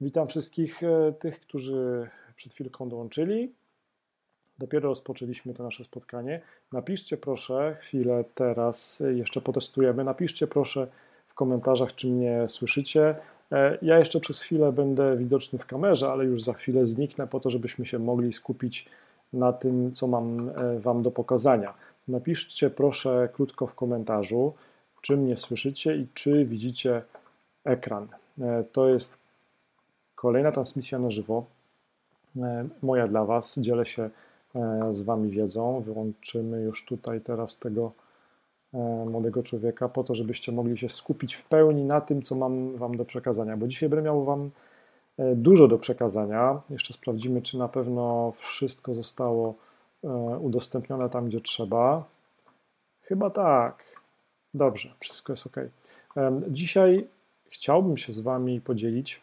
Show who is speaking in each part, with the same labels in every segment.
Speaker 1: Witam wszystkich e, tych, którzy przed chwilką dołączyli. Dopiero rozpoczęliśmy to nasze spotkanie. Napiszcie proszę chwilę teraz, e, jeszcze potestujemy. Napiszcie proszę w komentarzach, czy mnie słyszycie. E, ja jeszcze przez chwilę będę widoczny w kamerze, ale już za chwilę zniknę po to, żebyśmy się mogli skupić na tym, co mam Wam do pokazania. Napiszcie proszę krótko w komentarzu, czy mnie słyszycie i czy widzicie ekran. To jest Kolejna transmisja na żywo, e, moja dla Was. Dzielę się e, z Wami wiedzą. Wyłączymy już tutaj teraz tego e, młodego człowieka po to, żebyście mogli się skupić w pełni na tym, co mam Wam do przekazania, bo dzisiaj będę miał Wam dużo do przekazania. Jeszcze sprawdzimy, czy na pewno wszystko zostało udostępnione tam, gdzie trzeba. Chyba tak. Dobrze, wszystko jest ok. Dzisiaj chciałbym się z Wami podzielić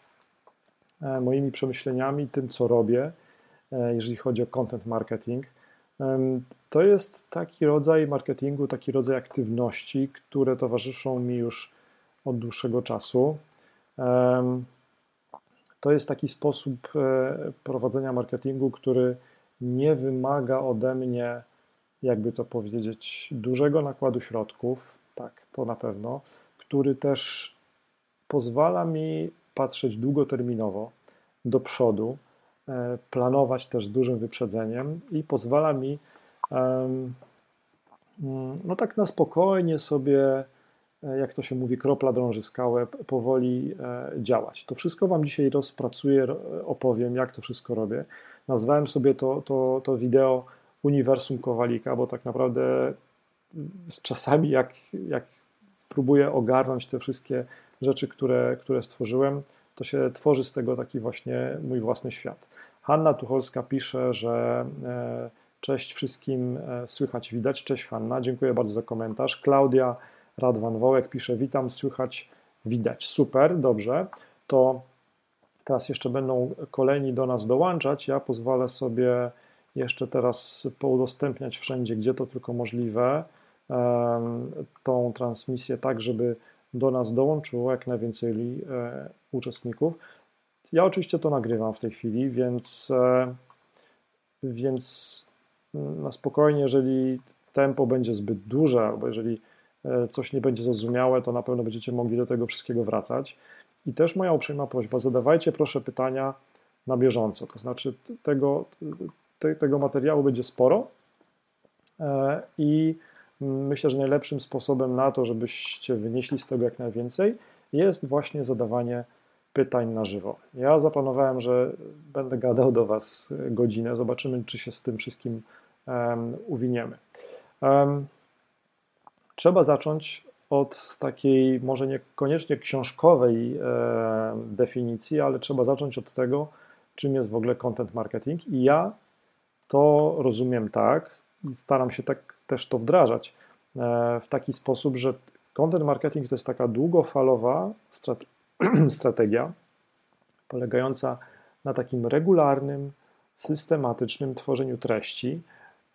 Speaker 1: moimi przemyśleniami, tym co robię, e, jeżeli chodzi o content marketing. To jest taki rodzaj marketingu, taki rodzaj aktywności, które towarzyszą mi już od dłuższego czasu. To jest taki sposób e, prowadzenia marketingu, który nie wymaga ode mnie, jakby to powiedzieć, dużego nakładu środków, tak, to na pewno, który też pozwala mi patrzeć długoterminowo do przodu, e, planować też z dużym wyprzedzeniem i pozwala mi mm, no tak na spokojnie sobie, e, jak to się mówi, kropla drąży skałę, powoli e, działać. To wszystko Wam dzisiaj rozpracuję, opowiem, jak to wszystko robię. Nazwałem sobie to, to, to wideo Uniwersum Kowalika, bo tak naprawdę z czasami jak, jak próbuję ogarnąć te wszystkie rzeczy, które, które stworzyłem, to się tworzy z tego taki właśnie mój własny świat. Hanna Tucholska pisze, że e, cześć wszystkim, e, słychać, widać. Cześć Hanna, dziękuję bardzo za komentarz. Klaudia Radwan-Wołek pisze, witam, słychać, widać. Super, dobrze. To teraz jeszcze będą kolejni do nas dołączać. Ja pozwolę sobie jeszcze teraz poudostępniać wszędzie, gdzie to tylko możliwe, tą transmisję tak, żeby do nas dołączyło jak najwięcej e, uczestników. Ja oczywiście to nagrywam w tej chwili, więc, e, więc na spokojnie, jeżeli tempo będzie zbyt duże, albo jeżeli e, coś nie będzie zrozumiałe, to na pewno będziecie mogli do tego wszystkiego wracać. I też moja uprzejma prośba, zadawajcie proszę pytania na bieżąco. To znaczy tego, te, tego materiału będzie sporo i Myślę, że najlepszym sposobem na to, żebyście wynieśli z tego jak najwięcej, jest właśnie zadawanie pytań na żywo. Ja zaplanowałem, że będę gadał do Was godzinę. Zobaczymy, czy się z tym wszystkim um, uwiniemy. Um, trzeba zacząć od takiej, może niekoniecznie książkowej e, definicji, ale trzeba zacząć od tego, czym jest w ogóle content marketing. I ja to rozumiem tak, staram się tak też to wdrażać e, w taki sposób, że content marketing to jest taka długofalowa strategia polegająca na takim regularnym, systematycznym tworzeniu treści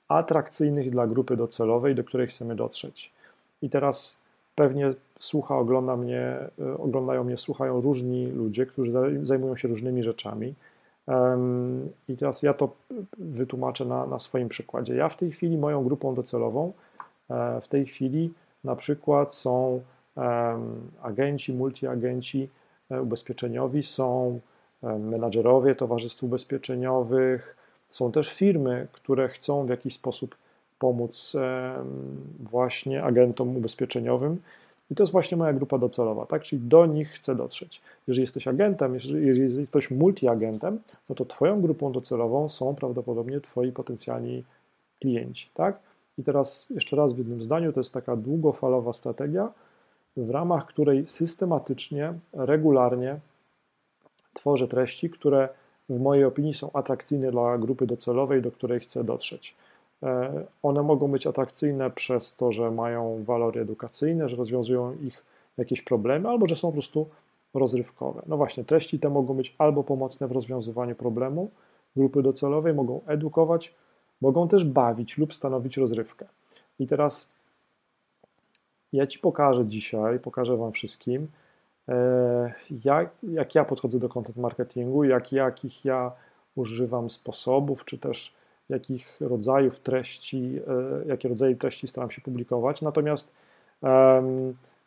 Speaker 1: atrakcyjnych dla grupy docelowej, do której chcemy dotrzeć. I teraz pewnie słucha, ogląda mnie, e, oglądają mnie, słuchają różni ludzie, którzy zajmują się różnymi rzeczami. I teraz ja to wytłumaczę na, na swoim przykładzie. Ja w tej chwili moją grupą docelową e, w tej chwili na przykład są agenci, multiagenci e, ubezpieczeniowi, są menadżerowie towarzystw ubezpieczeniowych, są też firmy, które chcą w jakiś sposób pomóc właśnie agentom ubezpieczeniowym i to jest właśnie moja grupa docelowa, tak? Czyli do nich chcę dotrzeć. Jeżeli jesteś agentem, jeżeli jesteś multiagentem, no to Twoją grupą docelową są prawdopodobnie Twoi potencjalni klienci, tak? I teraz jeszcze raz w jednym zdaniu, to jest taka długofalowa strategia, w ramach której systematycznie, regularnie tworzę treści, które w mojej opinii są atrakcyjne dla grupy docelowej, do której chcę dotrzeć. E, one mogą być atrakcyjne przez to, że mają walory edukacyjne, że rozwiązują ich jakieś problemy, albo że są po prostu rozrywkowe. No właśnie, treści te mogą być albo pomocne w rozwiązywaniu problemu grupy docelowej, mogą edukować, mogą też bawić lub stanowić rozrywkę. I teraz ja Ci pokażę dzisiaj, pokażę Wam wszystkim, jak, jak ja podchodzę do content marketingu, jak, jakich ja używam sposobów, czy też jakich rodzajów treści, jakie rodzaje treści staram się publikować. Natomiast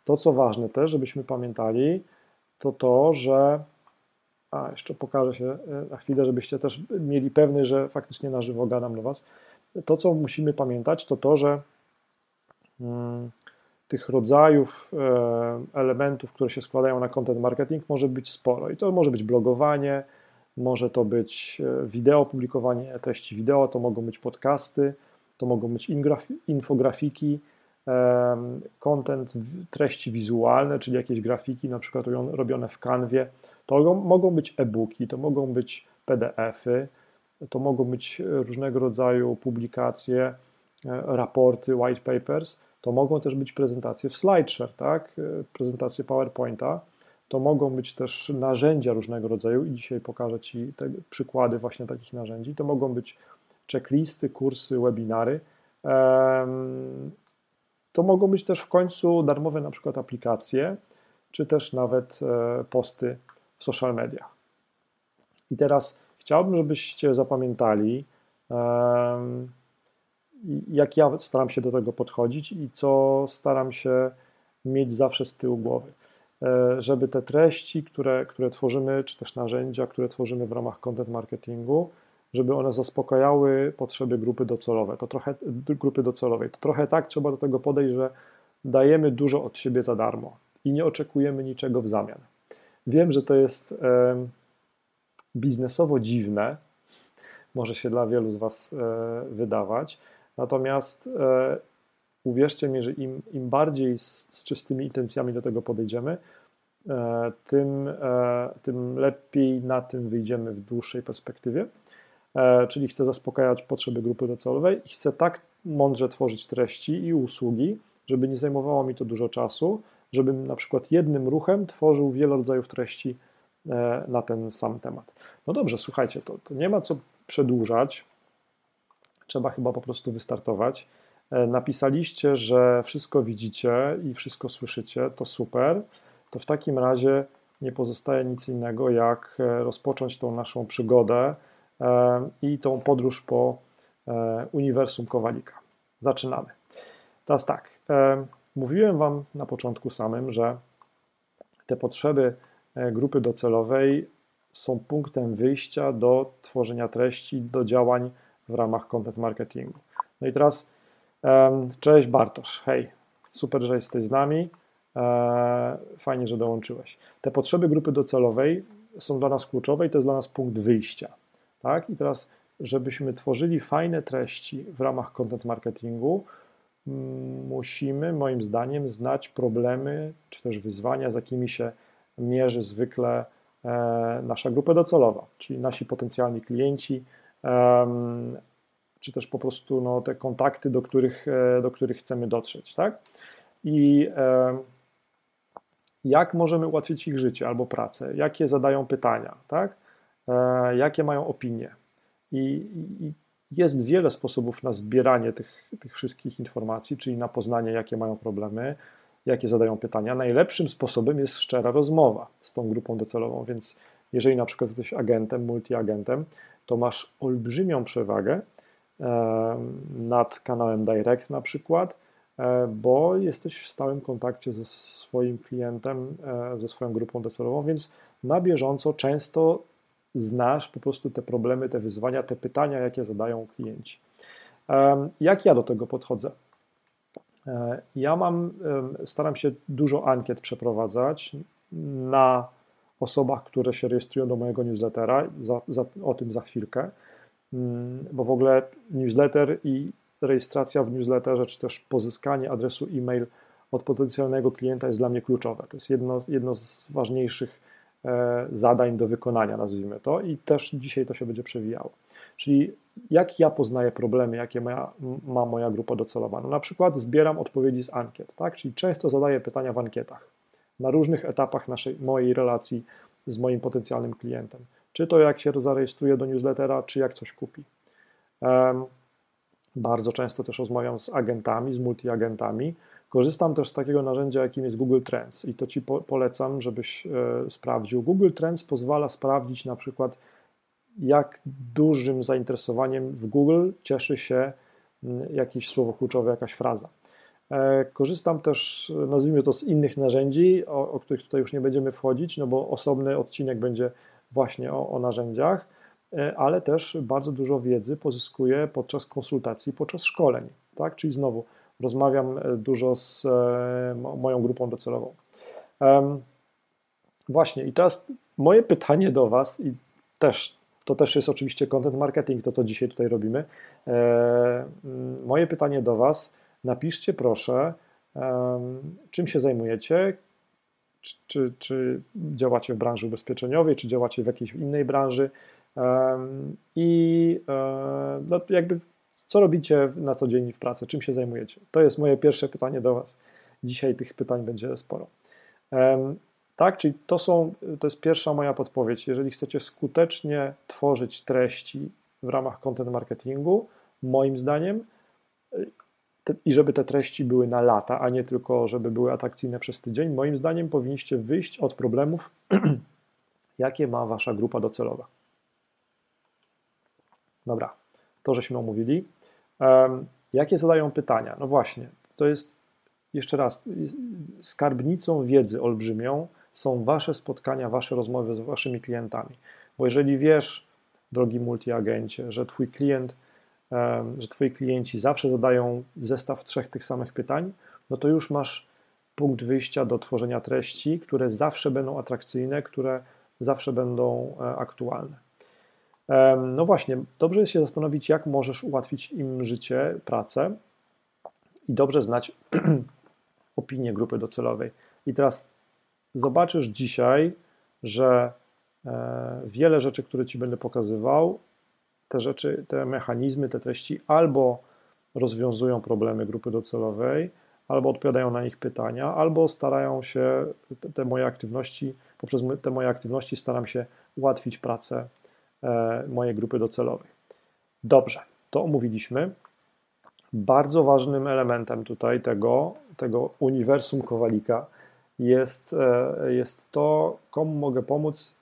Speaker 1: to, co ważne też, żebyśmy pamiętali, to to, że a jeszcze pokażę się na chwilę, żebyście też mieli pewny, że faktycznie na żywo gadam do Was. To, co musimy pamiętać, to to, że hmm, tych rodzajów e, elementów, które się składają na content marketing, może być sporo. I to może być blogowanie, może to być e, wideo, publikowanie treści wideo, to mogą być podcasty, to mogą być infografiki, content, treści wizualne, czyli jakieś grafiki, na przykład robione w kanwie. To mogą być e-booki, to mogą być PDF-y, to mogą być różnego rodzaju publikacje, e, raporty, white papers, to mogą też być prezentacje w SlideShare, tak? E, prezentacje PowerPointa, to mogą być też narzędzia różnego rodzaju i dzisiaj pokażę Ci te przykłady właśnie takich narzędzi. To mogą być checklisty, kursy, webinary. To mogą być też w końcu darmowe na przykład aplikacje, czy też nawet e, posty w social mediach. I teraz chciałbym, żebyście zapamiętali, jak ja staram się do tego podchodzić i co staram się mieć zawsze z tyłu głowy. E, żeby te treści, które, które tworzymy, czy też narzędzia, które tworzymy w ramach content marketingu, żeby one zaspokajały potrzeby grupy docelowej. To trochę grupy docelowej. To trochę tak trzeba do tego podejść, że dajemy dużo od siebie za darmo i nie oczekujemy niczego w zamian. Wiem, że to jest biznesowo dziwne, może się dla wielu z Was e, wydawać, natomiast e, uwierzcie mi, że im, im bardziej z, z czystymi intencjami do tego podejdziemy, e, tym, tym lepiej na tym wyjdziemy w dłuższej perspektywie. Czyli chcę zaspokajać potrzeby grupy docelowej i chcę tak mądrze tworzyć treści i usługi, żeby nie zajmowało mi to dużo czasu, żebym na przykład jednym ruchem tworzył wiele rodzajów treści E, na ten sam temat. No dobrze, słuchajcie, to, to nie ma co przedłużać. Trzeba chyba po prostu wystartować. E, napisaliście, że wszystko widzicie i wszystko słyszycie, to super. To w takim razie nie pozostaje nic innego, jak e, rozpocząć tą naszą przygodę i tą podróż po uniwersum Kowalika. Zaczynamy. Teraz tak, mówiłem Wam na początku samym, że te potrzeby E, grupy docelowej są punktem wyjścia do tworzenia treści, do działań w ramach content marketingu. No i teraz, cześć Bartosz, hej, super, że jesteś z nami, e, fajnie, że dołączyłeś. Te potrzeby grupy docelowej są dla nas kluczowe i to jest dla nas punkt wyjścia. Tak? I teraz, żebyśmy tworzyli fajne treści w ramach content marketingu, musimy, moim zdaniem, znać problemy czy też wyzwania, z jakimi się mierzy zwykle e, nasza grupa docelowa, czyli nasi potencjalni klienci, czy też po prostu no, te kontakty, do których, e, do których chcemy dotrzeć. Tak? I jak możemy ułatwić ich życie albo pracę, jakie zadają pytania, tak? E, jakie mają opinie. I, I, jest wiele sposobów na zbieranie tych, tych wszystkich informacji, czyli na poznanie, jakie mają problemy, jakie zadają pytania. Najlepszym sposobem jest szczera rozmowa z tą grupą docelową, więc jeżeli na przykład jesteś agentem, multiagentem, to masz olbrzymią przewagę nad kanałem Direct na przykład, e, bo jesteś w stałym kontakcie ze swoim klientem, e, ze swoją grupą docelową, więc na bieżąco często znasz po prostu te problemy, te wyzwania, te pytania, jakie zadają klienci. Jak ja do tego podchodzę? E, ja mam, staram się dużo ankiet przeprowadzać na osobach, które się rejestrują do mojego newslettera, za, za, o tym za chwilkę, bo w ogóle newsletter i rejestracja w newsletterze, czy też pozyskanie adresu e-mail od potencjalnego klienta jest dla mnie kluczowe. To jest jedno, jedno z ważniejszych e, zadań do wykonania, nazwijmy to, i też dzisiaj to się będzie przewijało. Czyli jak ja poznaję problemy, jakie ma, ma moja grupa docelowa? No na przykład zbieram odpowiedzi z ankiet, tak? czyli często zadaję pytania w ankietach na różnych etapach naszej, mojej relacji z moim potencjalnym klientem. Czy to jak się zarejestruje do newslettera, czy jak coś kupi. Bardzo często też rozmawiam z agentami, z multiagentami, Korzystam też z takiego narzędzia, jakim jest Google Trends i to Ci po, polecam, żebyś e, sprawdził. Google Trends pozwala sprawdzić na przykład, jak dużym zainteresowaniem w Google cieszy się jakieś słowo kluczowe, jakaś fraza. E, korzystam też, nazwijmy to, z innych narzędzi, o, o, których tutaj już nie będziemy wchodzić, no bo osobny odcinek będzie właśnie o, o narzędziach, e, ale też bardzo dużo wiedzy pozyskuję podczas konsultacji, podczas szkoleń. Tak? Czyli znowu rozmawiam e, dużo z moją grupą docelową. Właśnie, i teraz moje pytanie do Was, i też to też jest oczywiście content marketing, to co dzisiaj tutaj robimy. Moje pytanie do Was napiszcie proszę, czym się zajmujecie, czy, czy, czy, działacie w branży ubezpieczeniowej, czy działacie w jakiejś innej branży i no, jakby co robicie na co dzień w pracy, czym się zajmujecie. To jest moje pierwsze pytanie do Was. Dzisiaj tych pytań będzie sporo. Tak, czyli to są, to jest pierwsza moja podpowiedź. Jeżeli chcecie skutecznie tworzyć treści w ramach content marketingu, moim zdaniem, i żeby te treści były na lata, a nie tylko, żeby były atrakcyjne przez tydzień, moim zdaniem powinniście wyjść od problemów, jakie ma wasza grupa docelowa. Dobra, to żeśmy omówili. Um, jakie zadają pytania? No właśnie, to jest jeszcze raz, skarbnicą wiedzy olbrzymią są wasze spotkania, wasze rozmowy z waszymi klientami. Bo jeżeli wiesz, drogi multiagencie, że twój klient że Twoi klienci zawsze zadają zestaw trzech tych samych pytań, no to już masz punkt wyjścia do tworzenia treści, które zawsze będą atrakcyjne, które zawsze będą e, aktualne. No właśnie, dobrze jest się zastanowić, jak możesz ułatwić im życie, pracę i dobrze znać opinię grupy docelowej. I teraz zobaczysz dzisiaj, że e, wiele rzeczy, które Ci będę pokazywał, te rzeczy, te mechanizmy, te treści albo rozwiązują problemy grupy docelowej, albo odpowiadają na ich pytania, albo starają się te, moje aktywności, poprzez te moje aktywności staram się ułatwić pracę e, mojej grupy docelowej. Dobrze, to omówiliśmy. Bardzo ważnym elementem tutaj tego, tego uniwersum Kowalika jest, e, jest to, komu mogę pomóc,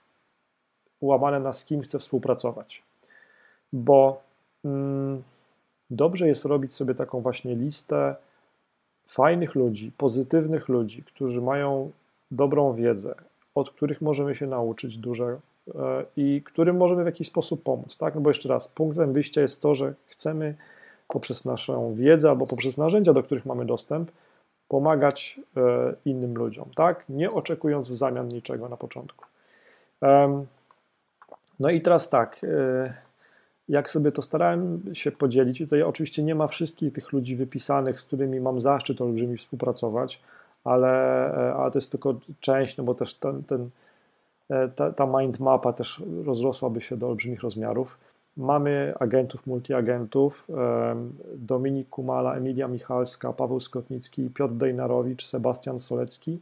Speaker 1: ułamane na z kim chcę współpracować bo mm, dobrze jest robić sobie taką właśnie listę fajnych ludzi, pozytywnych ludzi, którzy mają dobrą wiedzę, od których możemy się nauczyć dużo e, i którym możemy w jakiś sposób pomóc. Tak? No bo jeszcze raz, punktem wyjścia jest to, że chcemy poprzez naszą wiedzę albo poprzez narzędzia, do których mamy dostęp, pomagać e, innym ludziom, tak? Nie oczekując w zamian niczego na początku. No i teraz tak, e, jak sobie to starałem się podzielić, tutaj oczywiście nie ma wszystkich tych ludzi wypisanych, z którymi mam zaszczyt olbrzymi współpracować, ale, e, ale to jest tylko część, no bo też ten, ten, e, ta, ta mind mapa też rozrosłaby się do olbrzymich rozmiarów. Mamy agentów, multiagentów, Dominik Kumala, Emilia Michalska, Paweł Skotnicki, Piotr Dejnarowicz, Sebastian Solecki,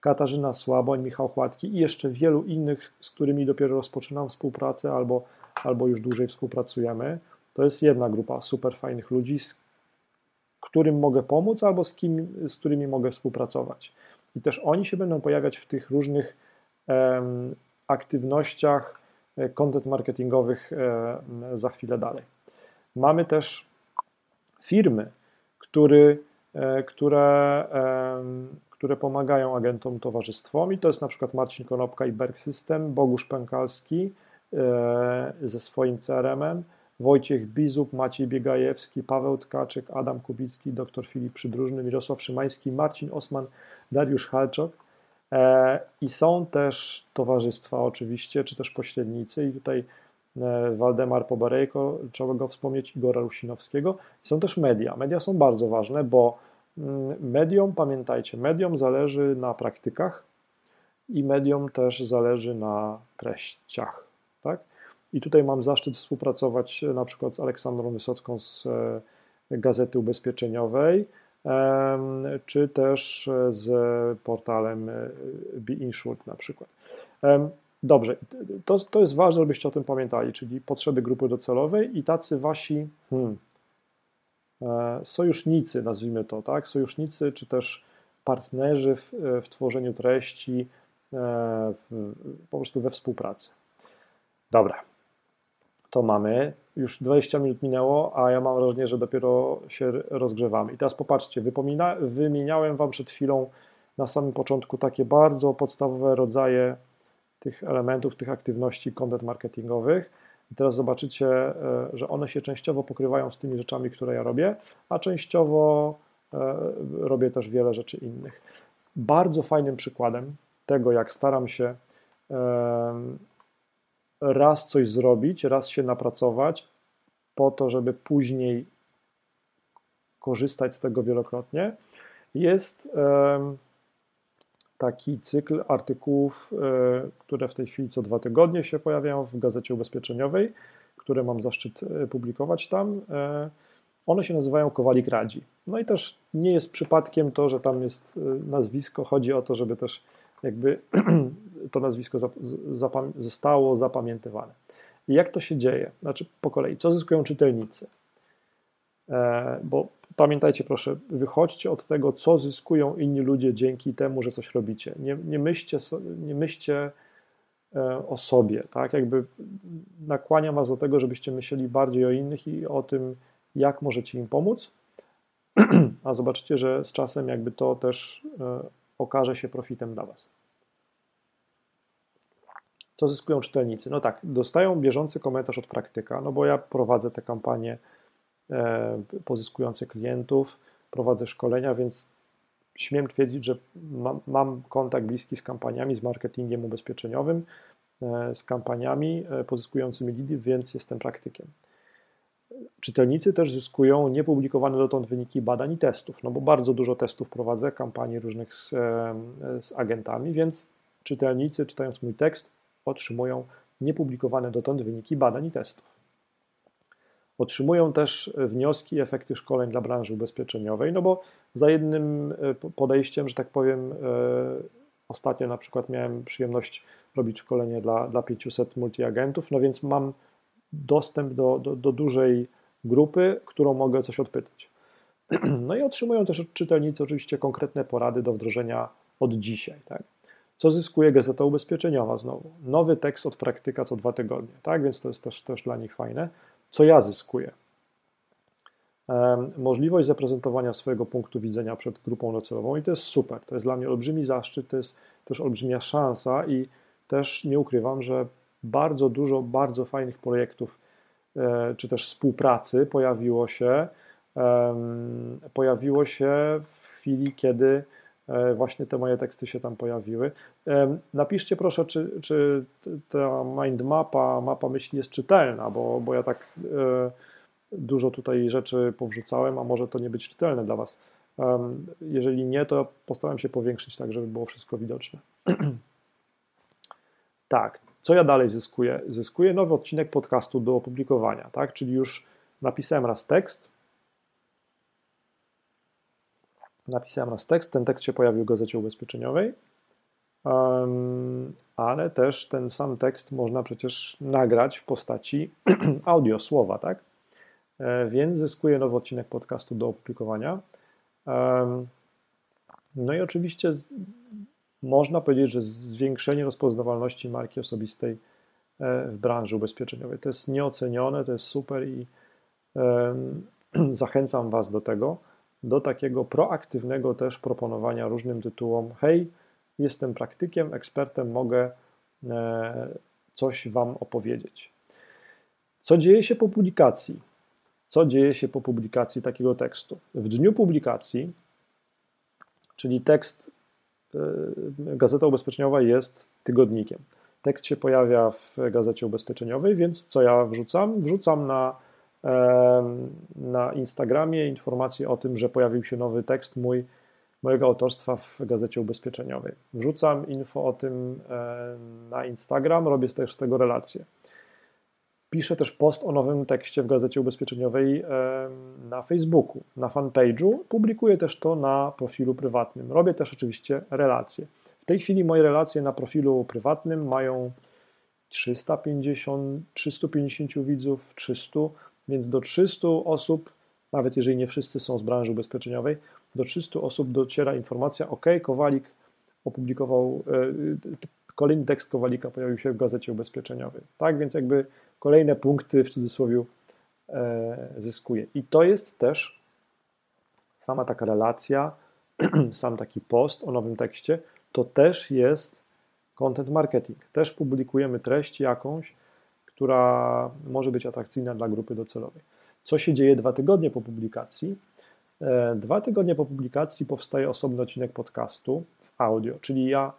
Speaker 1: Katarzyna Słaboń, Michał Chładki i jeszcze wielu innych, z którymi dopiero rozpoczynam współpracę albo albo już dłużej współpracujemy. To jest jedna grupa super fajnych ludzi, z którym mogę pomóc albo z, kim, z którymi mogę współpracować. I też oni się będą pojawiać w tych różnych um, aktywnościach e, content marketingowych um, za chwilę dalej. Mamy też firmy, który, e, które, które pomagają agentom towarzystwom i to jest na przykład Marcin Konopka i Berg System, Bogusz Pękalski, ze swoim CRM-em, Wojciech Bizub, Maciej Biegajewski, Paweł Tkaczyk, Adam Kubicki, dr Filip Przydróżny, Mirosław Szymański, Marcin Osman, Dariusz Halczok. E, I są też towarzystwa oczywiście, czy też pośrednicy i tutaj e, Waldemar Pobarejko, trzeba go wspomnieć, Igora Rusinowskiego. Są też media. Media są bardzo ważne, bo mm, medium, pamiętajcie, medium zależy na praktykach i medium też zależy na treściach. I tutaj mam zaszczyt współpracować e, na przykład z Aleksandrą Wysocką z e, Gazety Ubezpieczeniowej, czy też e, z portalem Be Insured na przykład. Dobrze, to, to jest ważne, żebyście o tym pamiętali, czyli potrzeby grupy docelowej i tacy wasi hmm, sojusznicy, nazwijmy to, tak? Sojusznicy czy też partnerzy w, w tworzeniu treści, po prostu we współpracy. Dobra, to mamy. Już 20 minut minęło, a ja mam wrażenie, że dopiero się rozgrzewamy. I teraz popatrzcie, wymieniałem Wam przed chwilą na samym początku takie bardzo podstawowe rodzaje tych elementów, tych aktywności content marketingowych. I teraz zobaczycie, e, że one się częściowo pokrywają z tymi rzeczami, które ja robię, a częściowo e, robię też wiele rzeczy innych. Bardzo fajnym przykładem tego, jak staram się raz coś zrobić, raz się napracować, po to, żeby później korzystać z tego wielokrotnie, jest taki cykl artykułów, e, które w tej chwili co dwa tygodnie się pojawiają w Gazecie Ubezpieczeniowej, które mam zaszczyt e, publikować tam. E, one się nazywają Kowalik Radzi. No i też nie jest przypadkiem to, że tam jest nazwisko. Chodzi o to, żeby też jakby to nazwisko zapam zostało zapamiętywane. I jak to się dzieje? Znaczy po kolei, co zyskują czytelnicy? E, bo pamiętajcie proszę, wychodźcie od tego, co zyskują inni ludzie dzięki temu, że coś robicie. Nie, nie, myślcie, nie myślcie e, o sobie, tak? Jakby nakłaniam was do tego, żebyście myśleli bardziej o innych i o tym, jak możecie im pomóc, a zobaczycie, że z czasem jakby to też e, okaże się profitem dla was. Co zyskują czytelnicy? No tak, dostają bieżący komentarz od praktyka, no bo ja prowadzę te kampanie e, pozyskujące klientów, prowadzę szkolenia, więc śmiem twierdzić, że mam, mam kontakt bliski z kampaniami, z marketingiem ubezpieczeniowym, e, z kampaniami e, pozyskującymi leady, więc jestem praktykiem. Czytelnicy też zyskują niepublikowane dotąd wyniki badań i testów, no bo bardzo dużo testów prowadzę, kampanii różnych z, z agentami, więc czytelnicy, czytając mój tekst, otrzymują niepublikowane dotąd wyniki badań i testów. Otrzymują też wnioski i efekty szkoleń dla branży ubezpieczeniowej, no bo za jednym e, podejściem, że tak powiem, e, ostatnio na przykład miałem przyjemność robić szkolenie dla, dla 500 multiagentów, no więc mam dostęp do, do, do dużej grupy, którą mogę coś odpytać. No i otrzymują też czytelnicy oczywiście konkretne porady do wdrożenia od dzisiaj. Tak? Co zyskuje Gazeta Ubezpieczeniowa znowu? Nowy tekst od praktyka co dwa tygodnie, tak? Więc to jest też, też dla nich fajne. Co ja zyskuję? możliwość zaprezentowania swojego punktu widzenia przed grupą docelową i to jest super. To jest dla mnie olbrzymi zaszczyt, to jest też olbrzymia szansa i też nie ukrywam, że bardzo dużo bardzo fajnych projektów e, czy też współpracy pojawiło się pojawiło się w chwili, kiedy właśnie te moje teksty się tam pojawiły. E, napiszcie proszę, czy, czy ta mind mapa, mapa myśli jest czytelna, bo, bo ja tak e, dużo tutaj rzeczy powrzucałem, a może to nie być czytelne dla Was. Jeżeli nie, to postaram się powiększyć tak, żeby było wszystko widoczne. tak, co ja dalej zyskuję? Zyskuję nowy odcinek podcastu do opublikowania, tak? Czyli już napisałem raz tekst, napisałem raz tekst, ten tekst się pojawił w gazecie ubezpieczeniowej, ale też ten sam tekst można przecież nagrać w postaci audio, słowa, tak? E, więc zyskuję nowy odcinek podcastu do opublikowania. No i oczywiście można powiedzieć, że zwiększenie rozpoznawalności marki osobistej e, w branży ubezpieczeniowej. To jest nieocenione, to jest super i zachęcam Was do tego do takiego proaktywnego też proponowania różnym tytułom: Hej, jestem praktykiem, ekspertem, mogę e, coś Wam opowiedzieć. Co dzieje się po publikacji? Co dzieje się po publikacji takiego tekstu? W dniu publikacji, czyli tekst, e, Gazeta Ubezpieczeniowa jest tygodnikiem. Tekst się pojawia w Gazecie Ubezpieczeniowej, więc co ja wrzucam? Wrzucam na na Instagramie informację o tym, że pojawił się nowy tekst mój, mojego autorstwa w Gazecie Ubezpieczeniowej. Wrzucam info o tym na Instagram, robię też z tego relację. Piszę też post o nowym tekście w Gazecie Ubezpieczeniowej na Facebooku, na fanpage'u. Publikuję też to na profilu prywatnym. Robię też oczywiście relacje. W tej chwili moje relacje na profilu prywatnym mają 350, 350 widzów, 300 więc do 300 osób nawet jeżeli nie wszyscy są z branży ubezpieczeniowej, do 300 osób dociera informacja, ok, Kowalik opublikował, e, kolejny tekst Kowalika pojawił się w gazecie ubezpieczeniowej. Tak więc jakby kolejne punkty w cudzysłowie e, zyskuje. I to jest też sama taka relacja, sam taki post o nowym tekście, to też jest content marketing. Też publikujemy treść jakąś, która może być atrakcyjna dla grupy docelowej. Co się dzieje dwa tygodnie po publikacji? E, dwa tygodnie po publikacji powstaje osobny odcinek podcastu w audio, czyli ja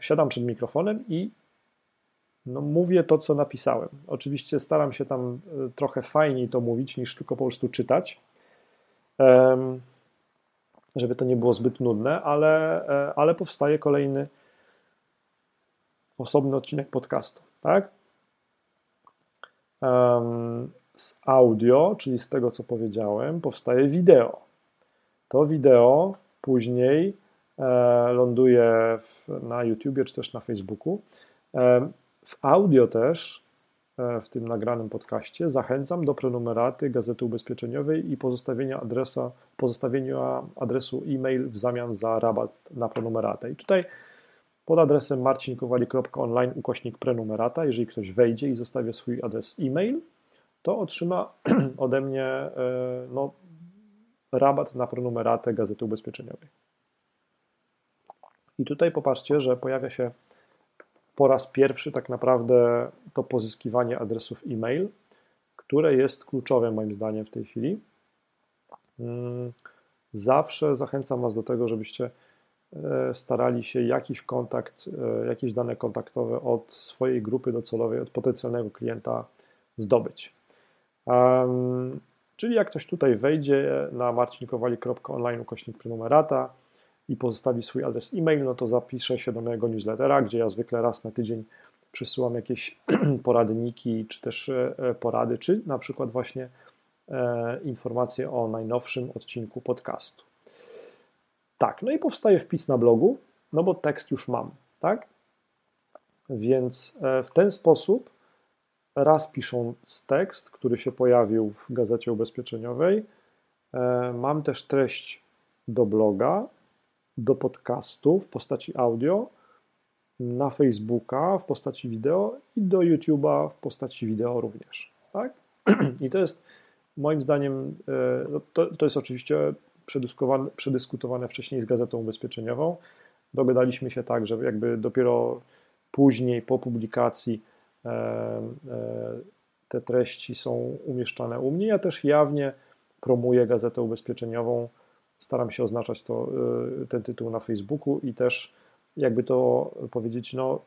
Speaker 1: siadam przed mikrofonem i no, mówię to, co napisałem. Oczywiście staram się tam e, trochę fajniej to mówić, niż tylko po prostu czytać, żeby to nie było zbyt nudne, ale, e, ale powstaje kolejny osobny odcinek podcastu, tak? Z audio, czyli z tego, co powiedziałem, powstaje wideo. To wideo później e, ląduje na YouTubie czy też na Facebooku. W audio też, e, w tym nagranym podcaście, zachęcam do prenumeraty Gazety Ubezpieczeniowej i pozostawienia, adresa, pozostawienia adresu e-mail w zamian za rabat na prenumeratę. I tutaj pod adresem marcinkowali.online ukośnik prenumerata, jeżeli ktoś wejdzie i zostawi swój adres e-mail, to otrzyma ode mnie e, no, rabat na prenumeratę Gazety Ubezpieczeniowej. I tutaj popatrzcie, że pojawia się po raz pierwszy tak naprawdę to pozyskiwanie adresów e-mail, które jest kluczowe moim zdaniem w tej chwili. Mm, zawsze zachęcam Was do tego, żebyście starali się jakiś kontakt, e, jakieś dane kontaktowe od swojej grupy docelowej, od potencjalnego klienta zdobyć. Um, czyli jak ktoś tutaj wejdzie na marcinkowali.online ukośnik prenumerata, i pozostawi swój adres e-mail, no to zapiszę się do mojego newslettera, gdzie ja zwykle raz na tydzień przysyłam jakieś poradniki, czy też e, porady, czy na przykład właśnie e, informacje o najnowszym odcinku podcastu. Tak, no i powstaje wpis na blogu, no bo tekst już mam, tak? Więc e, w ten sposób raz pisząc tekst, który się pojawił w gazecie ubezpieczeniowej, mam też treść do bloga, do podcastu w postaci audio, na Facebooka w postaci wideo i do YouTube'a w postaci wideo również. Tak? I to jest moim zdaniem, e, no to, to jest oczywiście przedyskutowane, wcześniej z Gazetą Ubezpieczeniową. Dogadaliśmy się tak, że jakby dopiero później, po publikacji, e, e, te treści są umieszczane u mnie. Ja też jawnie promuję Gazetę Ubezpieczeniową staram się oznaczać to, y, ten tytuł na Facebooku i też, jakby to powiedzieć, no,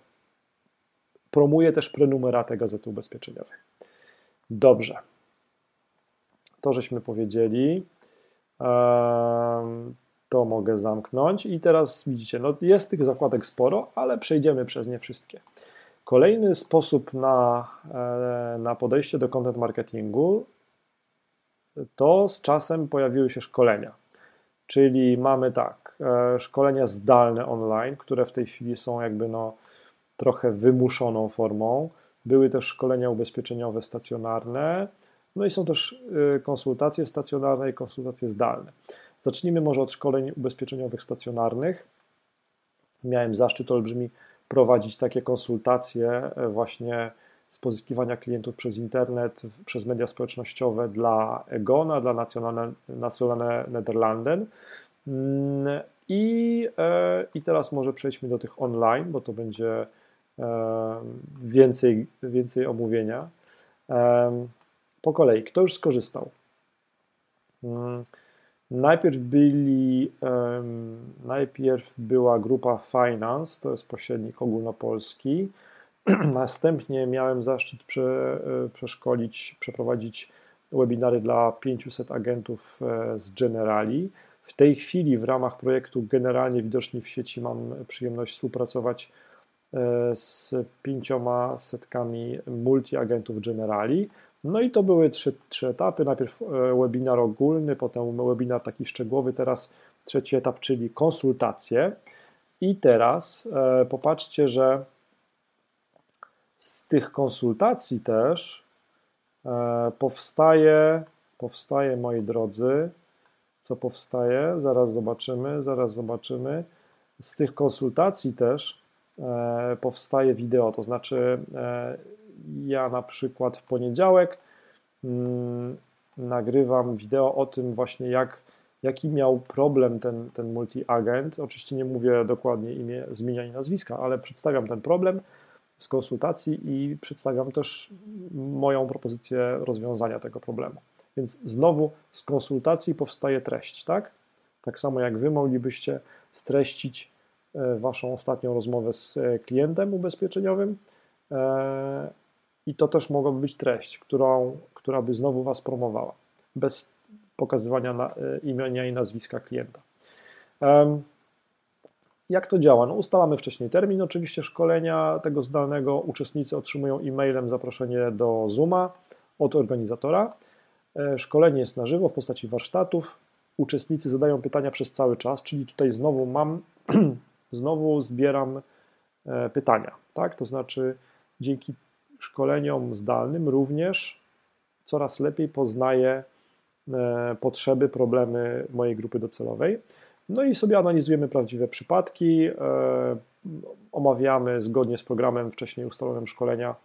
Speaker 1: promuję też prenumeratę Gazety Ubezpieczeniowej. Dobrze. To żeśmy powiedzieli. To mogę zamknąć. I teraz widzicie, no jest tych zakładek sporo, ale przejdziemy przez nie wszystkie. Kolejny sposób na, e, na podejście do content marketingu to z czasem pojawiły się szkolenia. Czyli mamy tak, e, szkolenia zdalne online, które w tej chwili są jakby no trochę wymuszoną formą. Były też szkolenia ubezpieczeniowe stacjonarne, no i są też e, konsultacje stacjonarne i konsultacje zdalne. Zacznijmy może od szkoleń ubezpieczeniowych stacjonarnych. Miałem zaszczyt olbrzymi prowadzić takie konsultacje e, właśnie z pozyskiwania klientów przez internet, przez media społecznościowe dla Egona, dla Nationale, Nationale Nederlanden. Mm, I, e, I teraz może przejdźmy do tych online, bo to będzie e, więcej, więcej omówienia. Po kolei, kto już skorzystał? Mm, najpierw byli, najpierw była grupa Finance, to jest pośrednik ogólnopolski. Następnie miałem zaszczyt prze, e, przeszkolić, przeprowadzić webinary dla 500 agentów e, z Generali. W tej chwili w ramach projektu Generalnie Widoczni w sieci mam przyjemność współpracować e, z pięcioma setkami multiagentów Generali. No i to były trzy, trzy etapy. Najpierw webinar ogólny, potem webinar taki szczegółowy, teraz trzeci etap, czyli konsultacje. I teraz popatrzcie, że z tych konsultacji też e, powstaje powstaje, moi drodzy, co powstaje, zaraz zobaczymy, zaraz zobaczymy. Z tych konsultacji też e, powstaje wideo, to znaczy e, ja na przykład w poniedziałek mm, nagrywam wideo o tym właśnie jak, jaki miał problem ten, ten multi-agent. Oczywiście nie mówię dokładnie imię, zmienia i nazwiska, ale przedstawiam ten problem z konsultacji i przedstawiam też moją propozycję rozwiązania tego problemu. Więc znowu z konsultacji powstaje treść, tak? Tak samo jak Wy moglibyście streścić e, Waszą ostatnią rozmowę z e, klientem ubezpieczeniowym e, i to też mogłaby być treść, którą, która by znowu Was promowała, bez pokazywania na, imienia i nazwiska klienta. Jak to działa? No, ustalamy wcześniej termin oczywiście szkolenia tego zdalnego. Uczestnicy otrzymują e-mailem zaproszenie do Zooma od organizatora. E, szkolenie jest na żywo w postaci warsztatów. Uczestnicy zadają pytania przez cały czas, czyli tutaj znowu mam, znowu zbieram e, pytania, tak? To znaczy dzięki szkoleniom zdalnym również coraz lepiej poznaję e, potrzeby, problemy mojej grupy docelowej. No i sobie analizujemy prawdziwe przypadki, omawiamy zgodnie z programem wcześniej ustalonym szkolenia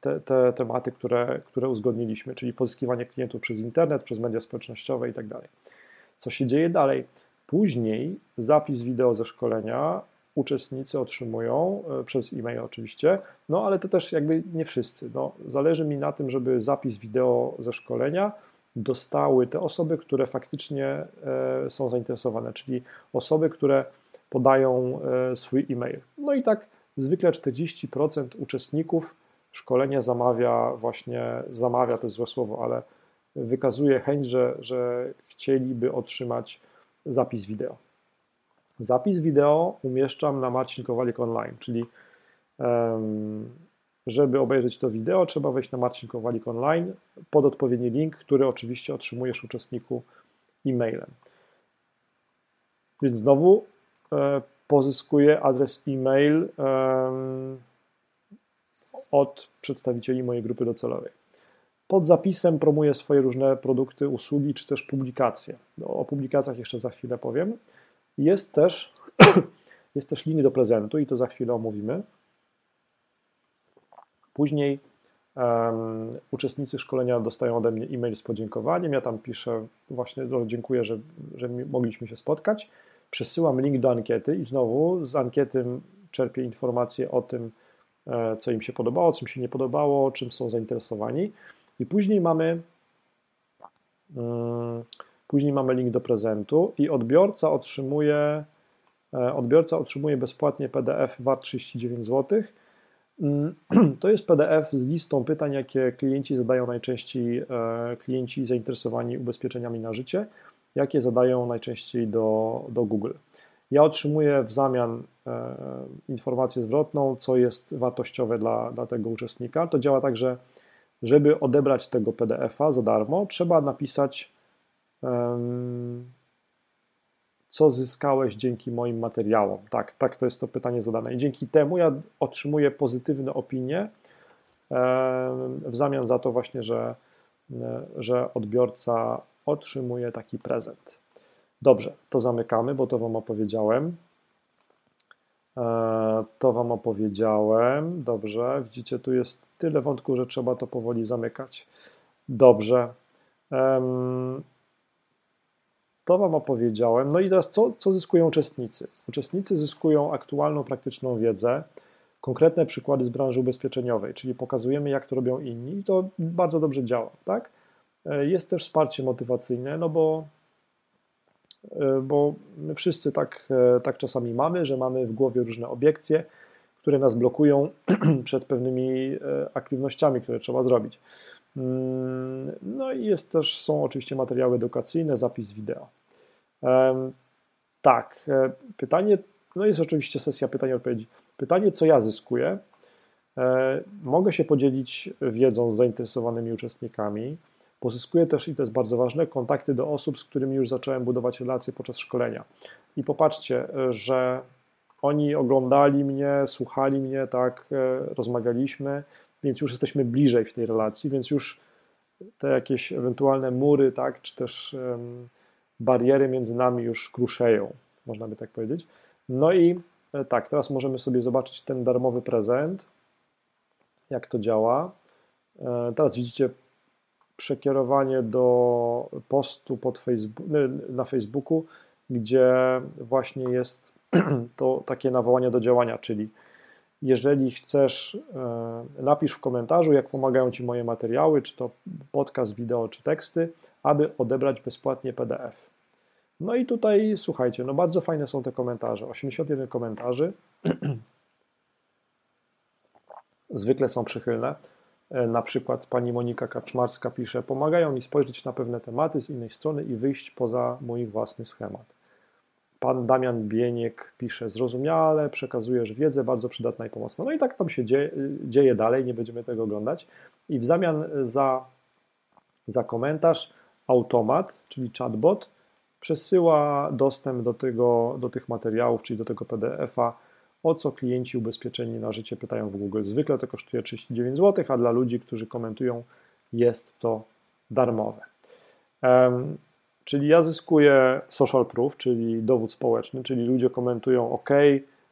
Speaker 1: te, te tematy, które, które uzgodniliśmy, czyli pozyskiwanie klientów przez internet, przez media społecznościowe i tak dalej. Co się dzieje dalej? Później zapis wideo ze szkolenia uczestnicy otrzymują e, przez e-mail oczywiście, no ale to też jakby nie wszyscy. No, zależy mi na tym, żeby zapis wideo ze szkolenia dostały te osoby, które faktycznie e, są zainteresowane, czyli osoby, które podają e, swój e-mail. No i tak zwykle 40% uczestników szkolenia zamawia właśnie, zamawia to jest złe słowo, ale wykazuje chęć, że, że chcieliby otrzymać zapis wideo. Zapis wideo umieszczam na Marcin Kowalik Online, czyli żeby obejrzeć to wideo, trzeba wejść na Marcin Kowalik Online pod odpowiedni link, który oczywiście otrzymujesz uczestniku e-mailem. Więc znowu e, pozyskuję adres e-mail od przedstawicieli mojej grupy docelowej. Pod zapisem promuję swoje różne produkty, usługi czy też publikacje. O publikacjach jeszcze za chwilę powiem. Jest też, jest też link do prezentu i to za chwilę omówimy. Później um, uczestnicy szkolenia dostają ode mnie e-mail z podziękowaniem. Ja tam piszę właśnie, no, dziękuję, że, że mogliśmy się spotkać. Przesyłam link do ankiety i znowu z ankiety czerpię informacje o tym, E, co im się podobało, co im się nie podobało, czym są zainteresowani. I później mamy, mm, później mamy link do prezentu i odbiorca otrzymuje, e, odbiorca otrzymuje bezpłatnie PDF wart 39 zł. Mm, to jest PDF z listą pytań, jakie klienci zadają najczęściej, e, klienci zainteresowani ubezpieczeniami na życie, jakie zadają najczęściej do, do Google. Ja otrzymuję w zamian e, informację zwrotną, co jest wartościowe dla, dla tego uczestnika. To działa tak, że żeby odebrać tego PDF-a za darmo, trzeba napisać, co zyskałeś dzięki moim materiałom. Tak, tak, to jest to pytanie zadane. I dzięki temu ja otrzymuję pozytywne opinie w zamian za to właśnie, że, że odbiorca otrzymuje taki prezent. Dobrze, to zamykamy, bo to Wam opowiedziałem. E, to Wam opowiedziałem. Dobrze, widzicie, tu jest tyle wątków, że trzeba to powoli zamykać. Dobrze. To Wam opowiedziałem. No i teraz co, co zyskują uczestnicy? Uczestnicy zyskują aktualną, praktyczną wiedzę, konkretne przykłady z branży ubezpieczeniowej, czyli pokazujemy, jak to robią inni i to bardzo dobrze działa, tak? E, jest też wsparcie motywacyjne, no bo E, bo my wszyscy tak, e, tak czasami mamy, że mamy w głowie różne obiekcje, które nas blokują przed pewnymi aktywnościami, które trzeba zrobić. Mm, no i jest też, są oczywiście materiały edukacyjne, zapis wideo. Tak, pytanie, no jest oczywiście sesja pytań i odpowiedzi. Pytanie, co ja zyskuję? Mogę się podzielić wiedzą z zainteresowanymi uczestnikami. Pozyskuję też, i to jest bardzo ważne, kontakty do osób, z którymi już zacząłem budować relacje podczas szkolenia. I popatrzcie, że oni oglądali mnie, słuchali mnie, tak, e, rozmawialiśmy, więc już jesteśmy bliżej w tej relacji, więc już te jakieś ewentualne mury, tak, czy też bariery między nami już kruszeją, można by tak powiedzieć. No i e, tak, teraz możemy sobie zobaczyć ten darmowy prezent, jak to działa. E, teraz widzicie przekierowanie do postu pod Facebook, na Facebooku, gdzie właśnie jest to takie nawołanie do działania, czyli jeżeli chcesz, e, napisz w komentarzu, jak pomagają Ci moje materiały, czy to podcast, wideo, czy teksty, aby odebrać bezpłatnie PDF. No i tutaj słuchajcie, no bardzo fajne są te komentarze. 81 komentarzy. Zwykle są przychylne. E, na przykład pani Monika Kaczmarska pisze: Pomagają mi spojrzeć na pewne tematy z innej strony i wyjść poza mój własny schemat. Pan Damian Bieniek pisze: Zrozumiale, przekazujesz wiedzę bardzo przydatna i pomocna. No i tak tam się dzieje, dzieje dalej, nie będziemy tego oglądać. I w zamian za, za komentarz automat, czyli chatbot, przesyła dostęp do, tego, do tych materiałów, czyli do tego PDF-a, o co klienci ubezpieczeni na życie pytają w Google. Zwykle to kosztuje 39 zł, a dla ludzi, którzy komentują, jest to darmowe. Um, czyli ja zyskuję social proof, czyli dowód społeczny, czyli ludzie komentują OK,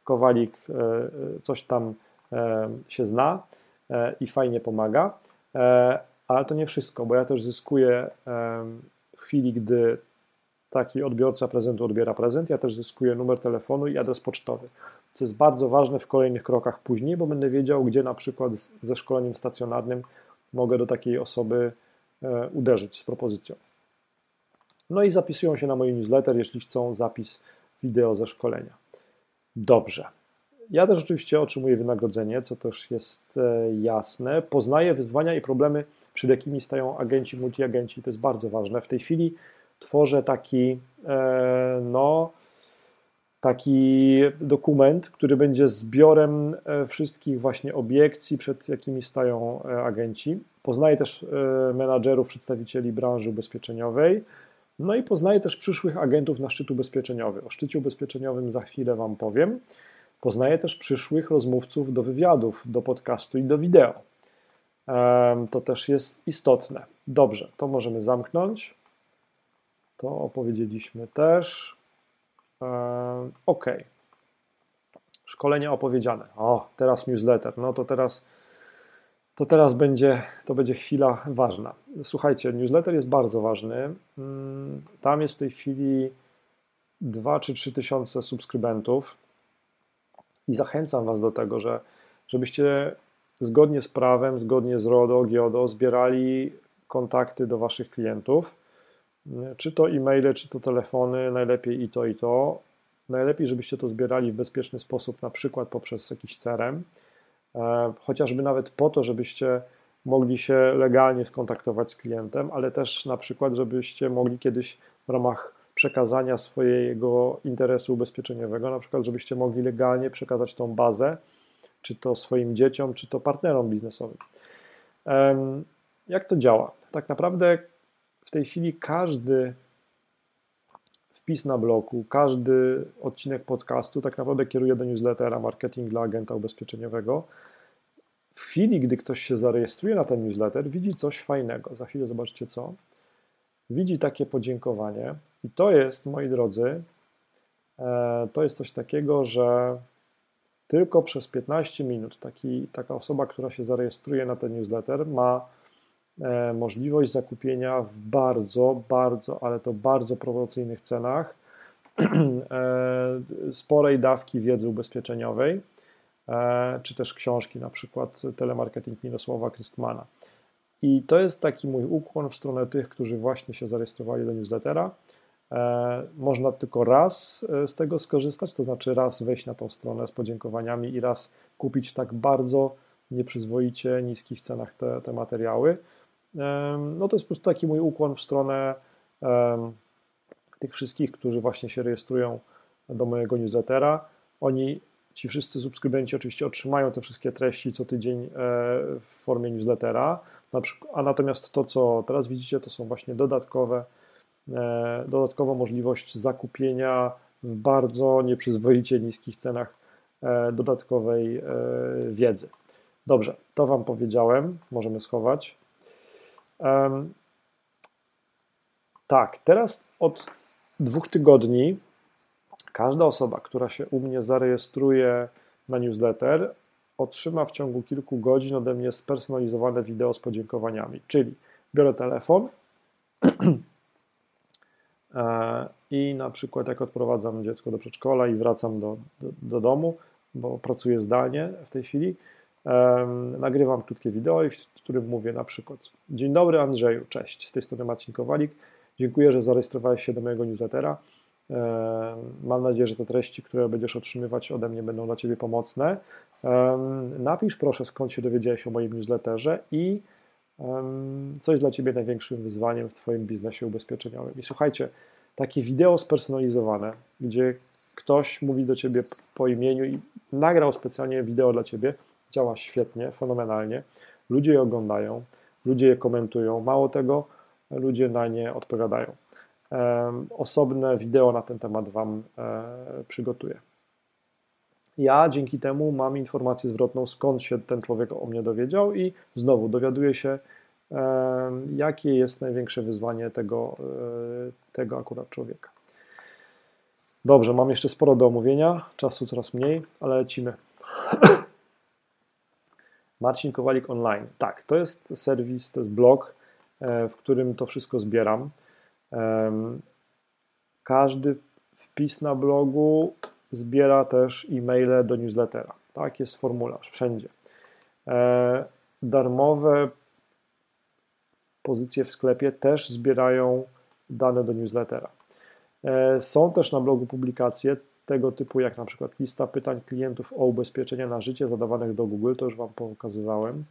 Speaker 1: Kowalik e, e, coś tam e, się zna i fajnie pomaga, ale to nie wszystko, bo ja też zyskuję w chwili, gdy taki odbiorca prezentu odbiera prezent, ja też zyskuję numer telefonu i adres pocztowy, co jest bardzo ważne w kolejnych krokach później, bo będę wiedział, gdzie na przykład ze szkoleniem stacjonarnym mogę do takiej osoby e, uderzyć z propozycją. No i zapisują się na mój newsletter, jeśli chcą zapis wideo ze szkolenia. Dobrze. Ja też oczywiście otrzymuję wynagrodzenie, co też jest e, jasne. Poznaję wyzwania i problemy, przed jakimi stają agenci, multiagenci. To jest bardzo ważne. W tej chwili tworzę taki, e, no, taki dokument, który będzie zbiorem e, wszystkich właśnie obiekcji, przed jakimi stają e, agenci. Poznaję też menadżerów, przedstawicieli branży ubezpieczeniowej. No i poznaję też przyszłych agentów na szczyt ubezpieczeniowy. O szczycie ubezpieczeniowym za chwilę Wam powiem. Poznaję też przyszłych rozmówców do wywiadów, do podcastu i do wideo. To też jest istotne. Dobrze, to możemy zamknąć. To opowiedzieliśmy też. Ok. Szkolenia opowiedziane. O, teraz newsletter. No to teraz, to teraz będzie, to będzie chwila ważna. Słuchajcie, newsletter jest bardzo ważny. Mm, tam jest w tej chwili 2 czy 3 tysiące subskrybentów i zachęcam Was do tego, że żebyście zgodnie z prawem, zgodnie z RODO, GIODO zbierali kontakty do Waszych klientów czy to e-maile, czy to telefony, najlepiej i to, i to. Najlepiej, żebyście to zbierali w bezpieczny sposób, na przykład poprzez jakiś CRM, e, chociażby nawet po to, żebyście mogli się legalnie skontaktować z klientem, ale też na przykład, żebyście mogli kiedyś w ramach przekazania swojego interesu ubezpieczeniowego, na przykład, żebyście mogli legalnie przekazać tą bazę, czy to swoim dzieciom, czy to partnerom biznesowym. Jak to działa? Tak naprawdę w tej chwili każdy wpis na bloku, każdy odcinek podcastu tak naprawdę kieruje do newslettera marketing dla agenta ubezpieczeniowego. W chwili, gdy ktoś się zarejestruje na ten newsletter, widzi coś fajnego. Za chwilę zobaczcie co. Widzi takie podziękowanie i to jest, moi drodzy, e, to jest coś takiego, że tylko przez 15 minut taki, taka osoba, która się zarejestruje na ten newsletter, ma możliwość zakupienia w bardzo, bardzo, ale to bardzo promocyjnych cenach e, sporej dawki wiedzy ubezpieczeniowej, e, czy też książki, na przykład Telemarketing Mirosława Krystmana. I to jest taki mój ukłon w stronę tych, którzy właśnie się zarejestrowali do newslettera. Można tylko raz z tego skorzystać, to znaczy raz wejść na tą stronę z podziękowaniami i raz kupić w tak bardzo nieprzyzwoicie niskich cenach te, te materiały no to jest po prostu taki mój ukłon w stronę tych wszystkich, którzy właśnie się rejestrują do mojego newslettera. Oni, ci wszyscy subskrybenci oczywiście otrzymają te wszystkie treści co tydzień e, w formie newslettera, a natomiast to, co teraz widzicie, to są właśnie dodatkowe, e, dodatkowa możliwość zakupienia w bardzo nieprzyzwoicie niskich cenach e, dodatkowej wiedzy. Dobrze, to Wam powiedziałem, możemy schować. Tak, teraz od dwóch tygodni każda osoba, która się u mnie zarejestruje na newsletter, otrzyma w ciągu kilku godzin ode mnie spersonalizowane wideo z podziękowaniami. Czyli biorę telefon e, i na przykład jak odprowadzam dziecko do przedszkola i wracam do, do, do domu, bo pracuję zdalnie w tej chwili, nagrywam krótkie wideo, w którym mówię na przykład Dzień dobry Andrzeju, cześć, z tej strony Marcin Kowalik, dziękuję, że zarejestrowałeś się do mojego newslettera. Mam nadzieję, że te treści, które będziesz otrzymywać ode mnie będą dla Ciebie pomocne. Napisz proszę, skąd się dowiedziałeś o moim newsletterze i co jest dla Ciebie największym wyzwaniem w Twoim biznesie ubezpieczeniowym. I słuchajcie, takie wideo spersonalizowane, gdzie ktoś mówi do Ciebie po imieniu i nagrał specjalnie wideo dla Ciebie, działa świetnie, fenomenalnie. Ludzie je oglądają, ludzie je komentują. Mało tego, ludzie na nie odpowiadają. Osobne wideo na ten temat Wam e, przygotuję. Ja dzięki temu mam informację zwrotną, skąd się ten człowiek o mnie dowiedział, i znowu dowiaduję się, jakie jest największe wyzwanie tego, e, tego akurat człowieka. Dobrze, mam jeszcze sporo do omówienia, czasu coraz mniej, ale lecimy. Marcin Kowalik Online. Tak, to jest serwis, to jest blog, e, w którym to wszystko zbieram. Każdy wpis na blogu zbiera też e-maile do newslettera. Tak, jest formularz wszędzie. E, darmowe pozycje w sklepie też zbierają dane do newslettera. E, są też na blogu publikacje tego typu jak na przykład lista pytań klientów o ubezpieczenia na życie zadawanych do Google, to już Wam pokazywałem,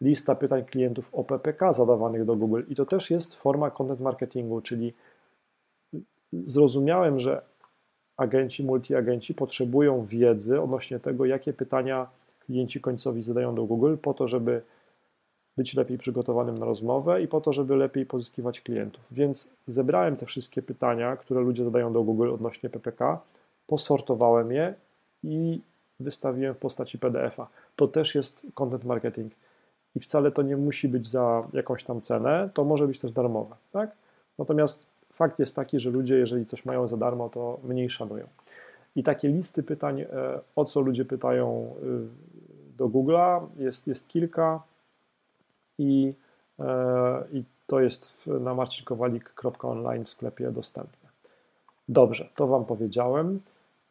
Speaker 1: lista pytań klientów o PPK zadawanych do Google i to też jest forma content marketingu, czyli zrozumiałem, że agenci, multiagenci potrzebują wiedzy odnośnie tego, jakie pytania klienci końcowi zadają do Google po to, żeby być lepiej przygotowanym na rozmowę i po to, żeby lepiej pozyskiwać klientów. Więc zebrałem te wszystkie pytania, które ludzie zadają do Google odnośnie PPK, posortowałem je i wystawiłem w postaci PDF-a. To też jest content marketing. I wcale to nie musi być za jakąś tam cenę, to może być też darmowe, tak? Natomiast fakt jest taki, że ludzie, jeżeli coś mają za darmo, to mniej szanują. I takie listy pytań, e, o co ludzie pytają y, do Google'a, jest, jest kilka i, e, i to jest na marcinkowalik.online w sklepie dostępne. Dobrze, to Wam powiedziałem.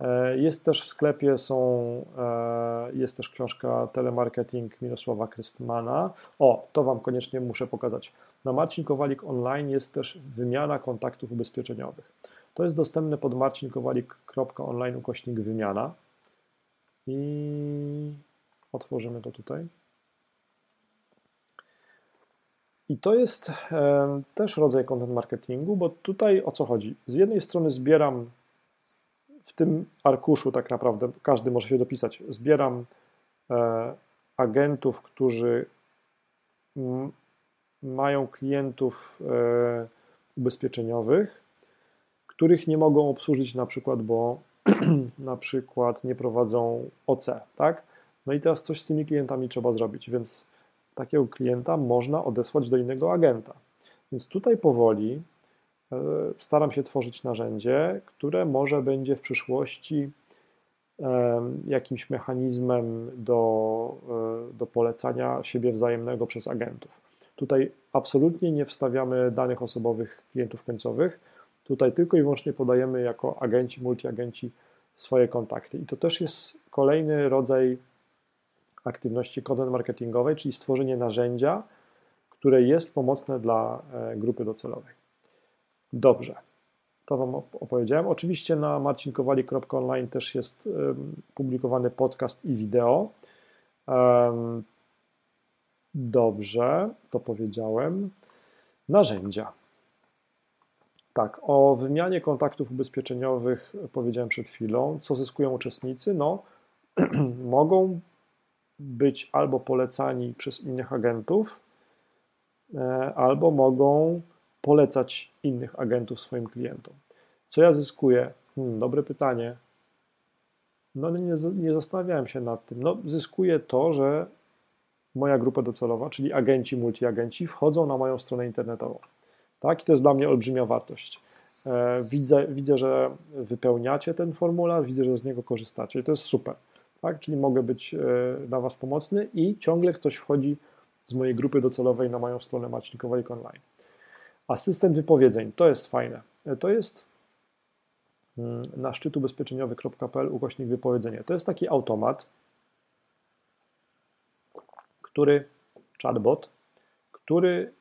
Speaker 1: E, jest też w sklepie są, e, jest też książka Telemarketing Mirosława Krystmana. O, to Wam koniecznie muszę pokazać. Na Marcin Kowalik Online jest też wymiana kontaktów ubezpieczeniowych. To jest dostępne pod marcinkowalik.online ukośnik wymiana. I otworzymy to tutaj. I to jest e, też rodzaj content marketingu, bo tutaj o co chodzi? Z jednej strony zbieram w tym arkuszu tak naprawdę każdy może się dopisać. Zbieram e, agentów, którzy mają klientów e, ubezpieczeniowych, których nie mogą obsłużyć na przykład, bo na przykład nie prowadzą OC, tak? No i teraz coś z tymi klientami trzeba zrobić, więc takiego klienta można odesłać do innego agenta. Więc tutaj powoli staram się tworzyć narzędzie, które może będzie w przyszłości jakimś mechanizmem do, e, do polecania siebie wzajemnego przez agentów. Tutaj absolutnie nie wstawiamy danych osobowych klientów końcowych. Tutaj tylko i wyłącznie podajemy jako agenci, multiagenci swoje kontakty. I to też jest kolejny rodzaj aktywności content marketingowej, czyli stworzenie narzędzia, które jest pomocne dla e, grupy docelowej. Dobrze, to Wam opowiedziałem. Oczywiście na marcinkowali.online też jest publikowany podcast i wideo. Dobrze, to powiedziałem. Narzędzia. Tak, o wymianie kontaktów ubezpieczeniowych powiedziałem przed chwilą. Co zyskują uczestnicy? No, mogą być albo polecani przez innych agentów, e, albo mogą polecać innych agentów swoim klientom. Co ja zyskuję? Hmm, dobre pytanie. No nie, nie zastanawiałem się nad tym. No, zyskuję to, że moja grupa docelowa, czyli agenci, multiagenci, wchodzą na moją stronę internetową. Tak? I to jest dla mnie olbrzymia wartość. E, widzę, widzę, że wypełniacie ten formularz, widzę, że z niego korzystacie i to jest super. Tak? Czyli mogę być dla Was pomocny i ciągle ktoś wchodzi z mojej grupy docelowej na moją stronę Macznikowej Online. Asystent wypowiedzeń, to jest fajne. To jest mm, na szczytubezpieczeniowy.pl ukośnik wypowiedzenie. To jest taki automat, który, chatbot, który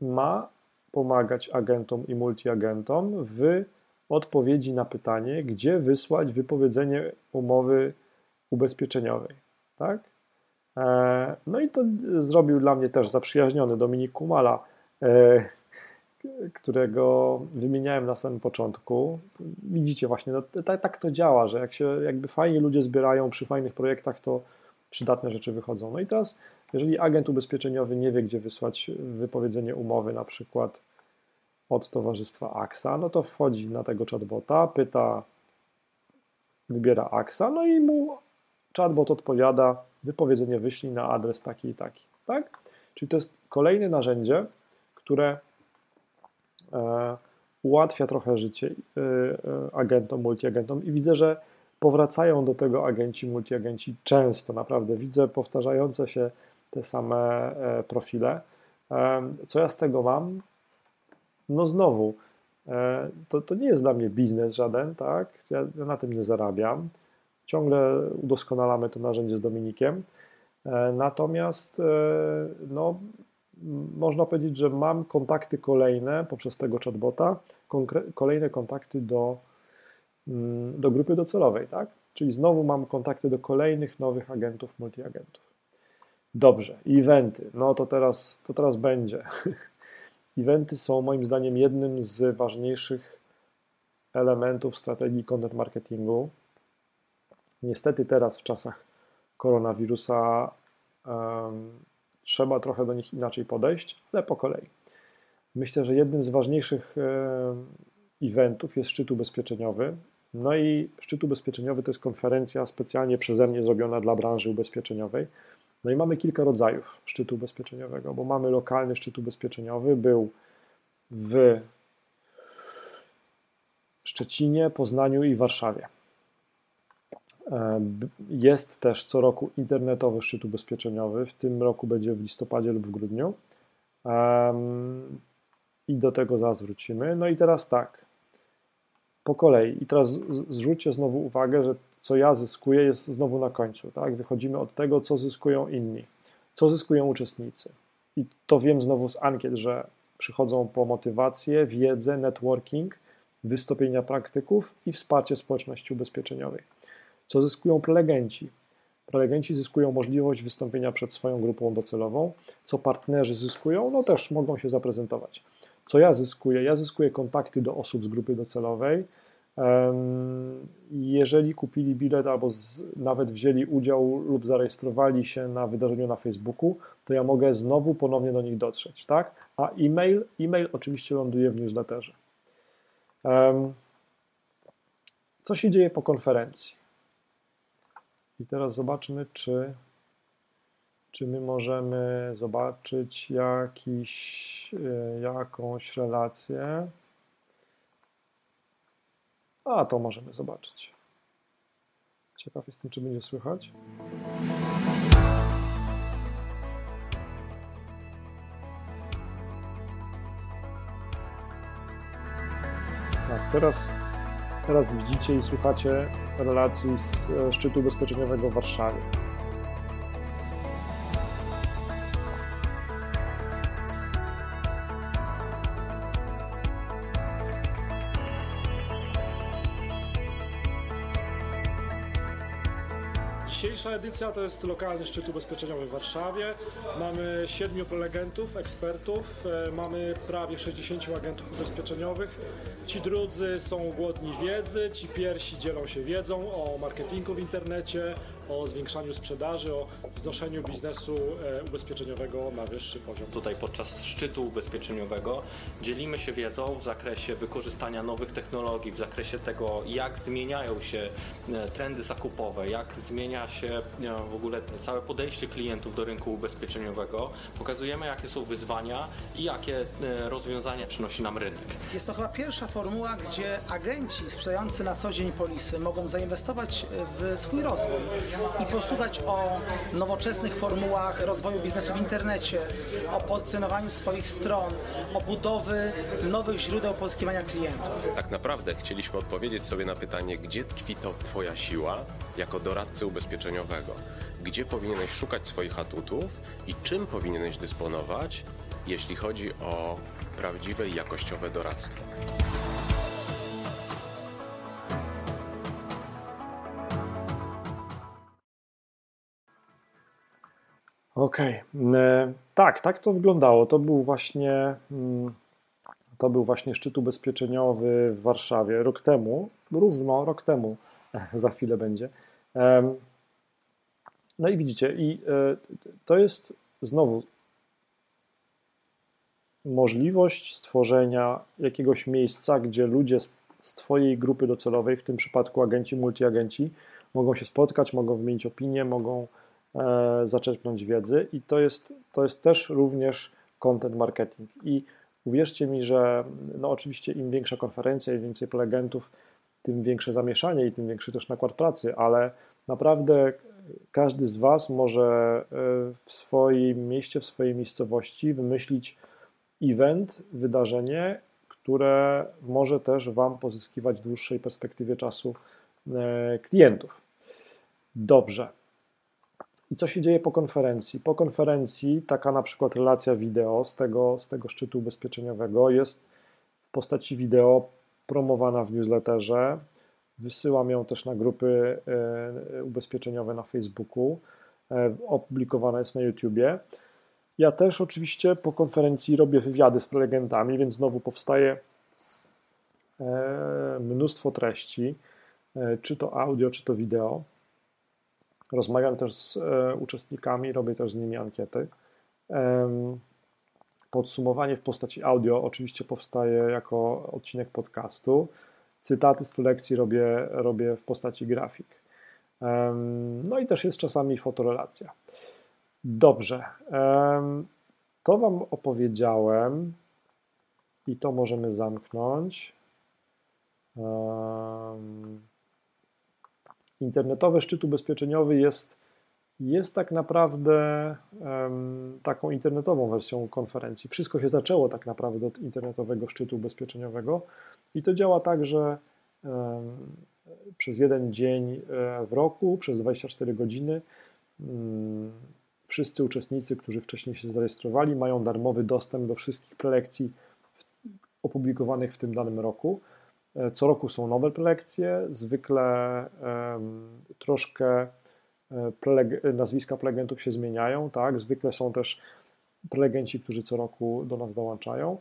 Speaker 1: ma pomagać agentom i multiagentom w odpowiedzi na pytanie, gdzie wysłać wypowiedzenie umowy ubezpieczeniowej. Tak? E, no i to zrobił dla mnie też zaprzyjaźniony Dominik Kumala, e, którego wymieniałem na samym początku. Widzicie właśnie, no, tak, tak to działa, że jak się jakby fajni ludzie zbierają przy fajnych projektach, to przydatne rzeczy wychodzą. No i teraz, jeżeli agent ubezpieczeniowy nie wie, gdzie wysłać wypowiedzenie umowy, na przykład od towarzystwa AXA, no to wchodzi na tego chatbota, pyta, wybiera AXA, no i mu chatbot odpowiada, wypowiedzenie wyślij na adres taki i taki, tak? Czyli to jest kolejne narzędzie, które ułatwia trochę życie e, e, agentom, multiagentom i widzę, że powracają do tego agenci, multiagenci często, naprawdę widzę powtarzające się te same profile. Co ja z tego mam? No znowu, to, to nie jest dla mnie biznes żaden, tak? Ja, ja na tym nie zarabiam. Ciągle udoskonalamy to narzędzie z Dominikiem. E, natomiast e, no, można powiedzieć, że mam kontakty kolejne poprzez tego chatbota, kolejne kontakty do, mm, do grupy docelowej, tak? Czyli znowu mam kontakty do kolejnych nowych agentów, multiagentów. Dobrze, eventy. No to teraz, to teraz będzie. Eventy są moim zdaniem jednym z ważniejszych elementów strategii content marketingu. Niestety teraz w czasach koronawirusa um, trzeba trochę do nich inaczej podejść, ale po kolei. Myślę, że jednym z ważniejszych um, eventów jest szczyt ubezpieczeniowy. No i szczyt ubezpieczeniowy to jest konferencja specjalnie przeze mnie zrobiona dla branży ubezpieczeniowej. No i mamy kilka rodzajów szczytu ubezpieczeniowego, bo mamy lokalny szczyt ubezpieczeniowy, był w Szczecinie, Poznaniu i Warszawie. Jest też co roku internetowy szczyt ubezpieczeniowy. W tym roku będzie w listopadzie lub w grudniu. I do tego zaraz wrócimy. No i teraz tak, po kolei. I teraz zwróćcie znowu uwagę, że co ja zyskuję jest znowu na końcu. Tak? Wychodzimy od tego, co zyskują inni, co zyskują uczestnicy. I to wiem znowu z ankiet, że przychodzą po motywację, wiedzę, networking, wystąpienia praktyków i wsparcie społeczności ubezpieczeniowej. Co zyskują prelegenci? Prelegenci zyskują możliwość wystąpienia przed swoją grupą docelową. Co partnerzy zyskują? No też mogą się zaprezentować. Co ja zyskuję? Ja zyskuję kontakty do osób z grupy docelowej. Jeżeli kupili bilet albo z, nawet wzięli udział lub zarejestrowali się na wydarzeniu na Facebooku, to ja mogę znowu ponownie do nich dotrzeć, tak? A e-mail, e-mail oczywiście ląduje w newsletterze. Co się dzieje po konferencji? I teraz zobaczmy, czy, czy my możemy zobaczyć jakiś, e, jakąś relację. A, to możemy zobaczyć. Ciekaw jestem, czy będzie słychać. Tak, teraz Teraz widzicie i słuchacie relacji z e, szczytu ubezpieczeniowego w Warszawie. Dzisiejsza edycja to jest lokalny szczyt ubezpieczeniowy w Warszawie. Mamy siedmiu prelegentów, ekspertów, e, mamy prawie 60 agentów ubezpieczeniowych. Ci drudzy są głodni wiedzy, ci pierwsi dzielą się wiedzą o marketingu w internecie, o zwiększaniu sprzedaży, o wznoszeniu biznesu ubezpieczeniowego na wyższy poziom.
Speaker 2: Tutaj podczas szczytu ubezpieczeniowego dzielimy się wiedzą w zakresie wykorzystania nowych technologii, w zakresie tego, jak zmieniają się trendy zakupowe, jak zmienia się w ogóle całe podejście klientów do rynku ubezpieczeniowego. Pokazujemy, jakie są wyzwania i jakie rozwiązania przynosi nam rynek.
Speaker 3: Jest to chyba pierwsza formuła, gdzie agenci sprzedający na co dzień polisy mogą zainwestować w swój rozwój i posłuchać o nowoczesnych formułach rozwoju biznesu w internecie, o pozycjonowaniu swoich stron, o budowy nowych źródeł pozyskiwania klientów.
Speaker 4: Tak naprawdę chcieliśmy odpowiedzieć sobie na pytanie, gdzie tkwi to Twoja siła jako doradcy ubezpieczeniowego, gdzie powinieneś szukać swoich atutów i czym powinieneś dysponować, jeśli chodzi o prawdziwe i jakościowe doradztwo.
Speaker 1: Okej, okay. tak, tak to wyglądało. To był właśnie mm, to był właśnie szczyt ubezpieczeniowy w Warszawie rok temu, równo rok temu, za chwilę będzie. No i widzicie, i e, to jest znowu możliwość stworzenia jakiegoś miejsca, gdzie ludzie z Twojej grupy docelowej, w tym przypadku agenci, multiagenci, mogą się spotkać, mogą wymienić opinie, mogą e, zaczerpnąć wiedzy i to jest, to jest też również content marketing. I uwierzcie mi, że no oczywiście im większa konferencja, im więcej prelegentów, tym większe zamieszanie i tym większy też nakład pracy, ale naprawdę każdy z Was może e, w swoim mieście, w swojej miejscowości wymyślić event, wydarzenie, które może też Wam pozyskiwać w dłuższej perspektywie czasu e, klientów. Dobrze. I co się dzieje po konferencji? Po konferencji taka na przykład relacja wideo z tego, z tego szczytu ubezpieczeniowego jest w postaci wideo promowana w newsletterze. Wysyłam ją też na grupy e, ubezpieczeniowe na Facebooku. E, opublikowana jest na YouTubie. Ja też oczywiście po konferencji robię wywiady z prelegentami, więc znowu powstaje e, mnóstwo treści, czy to audio, czy to wideo. Rozmawiam też z e, uczestnikami, robię też z nimi ankiety. Podsumowanie w postaci audio oczywiście powstaje jako odcinek podcastu. Cytaty z lekcji robię, robię w postaci grafik. No i też jest czasami fotorelacja. Dobrze. To Wam opowiedziałem i to możemy zamknąć. Internetowy szczyt ubezpieczeniowy jest, jest tak naprawdę taką internetową wersją konferencji. Wszystko się zaczęło tak naprawdę od internetowego szczytu ubezpieczeniowego i to działa tak, że przez jeden dzień e, w roku, przez 24 godziny mm, Wszyscy uczestnicy, którzy wcześniej się zarejestrowali, mają darmowy dostęp do wszystkich prelekcji opublikowanych w tym danym roku. E, co roku są nowe prelekcje, zwykle troszkę e, nazwiska prelegentów się zmieniają, tak? Zwykle są też prelegenci, którzy co roku do nas dołączają.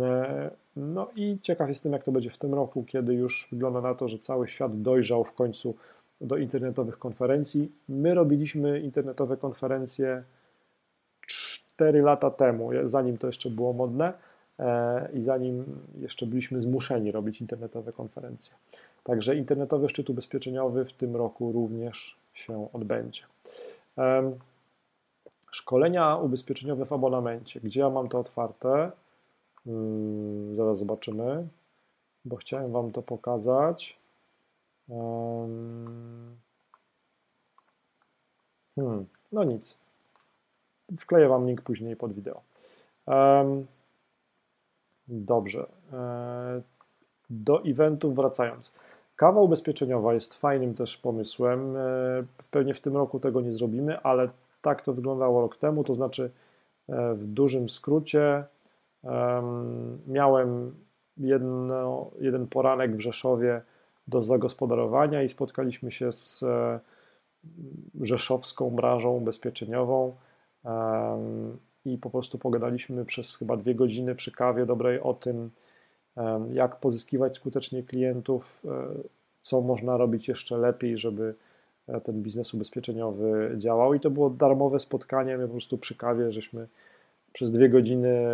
Speaker 1: E, no i ciekaw jestem, jak to będzie w tym roku, kiedy już wygląda na to, że cały świat dojrzał w końcu do internetowych konferencji. My robiliśmy internetowe konferencje 4 lata temu, zanim to jeszcze było modne i zanim jeszcze byliśmy zmuszeni robić internetowe konferencje. Także internetowy szczyt ubezpieczeniowy w tym roku również się odbędzie. Szkolenia ubezpieczeniowe w abonamencie. Gdzie ja mam to otwarte? Hmm, zaraz zobaczymy, bo chciałem Wam to pokazać. Hmm, no nic. Wkleję Wam link później pod wideo. Dobrze. E, do eventów wracając. Kawa ubezpieczeniowa jest fajnym też pomysłem. E, pewnie w tym roku tego nie zrobimy, ale tak to wyglądało rok temu, to znaczy e, w dużym skrócie miałem jedno, jeden poranek w Rzeszowie do zagospodarowania i spotkaliśmy się z rzeszowską branżą ubezpieczeniową i po prostu pogadaliśmy przez chyba dwie godziny przy kawie dobrej o tym, jak pozyskiwać skutecznie klientów, e, co można robić jeszcze lepiej, żeby ten biznes ubezpieczeniowy działał. I to było darmowe spotkanie, my po prostu przy kawie żeśmy przez dwie godziny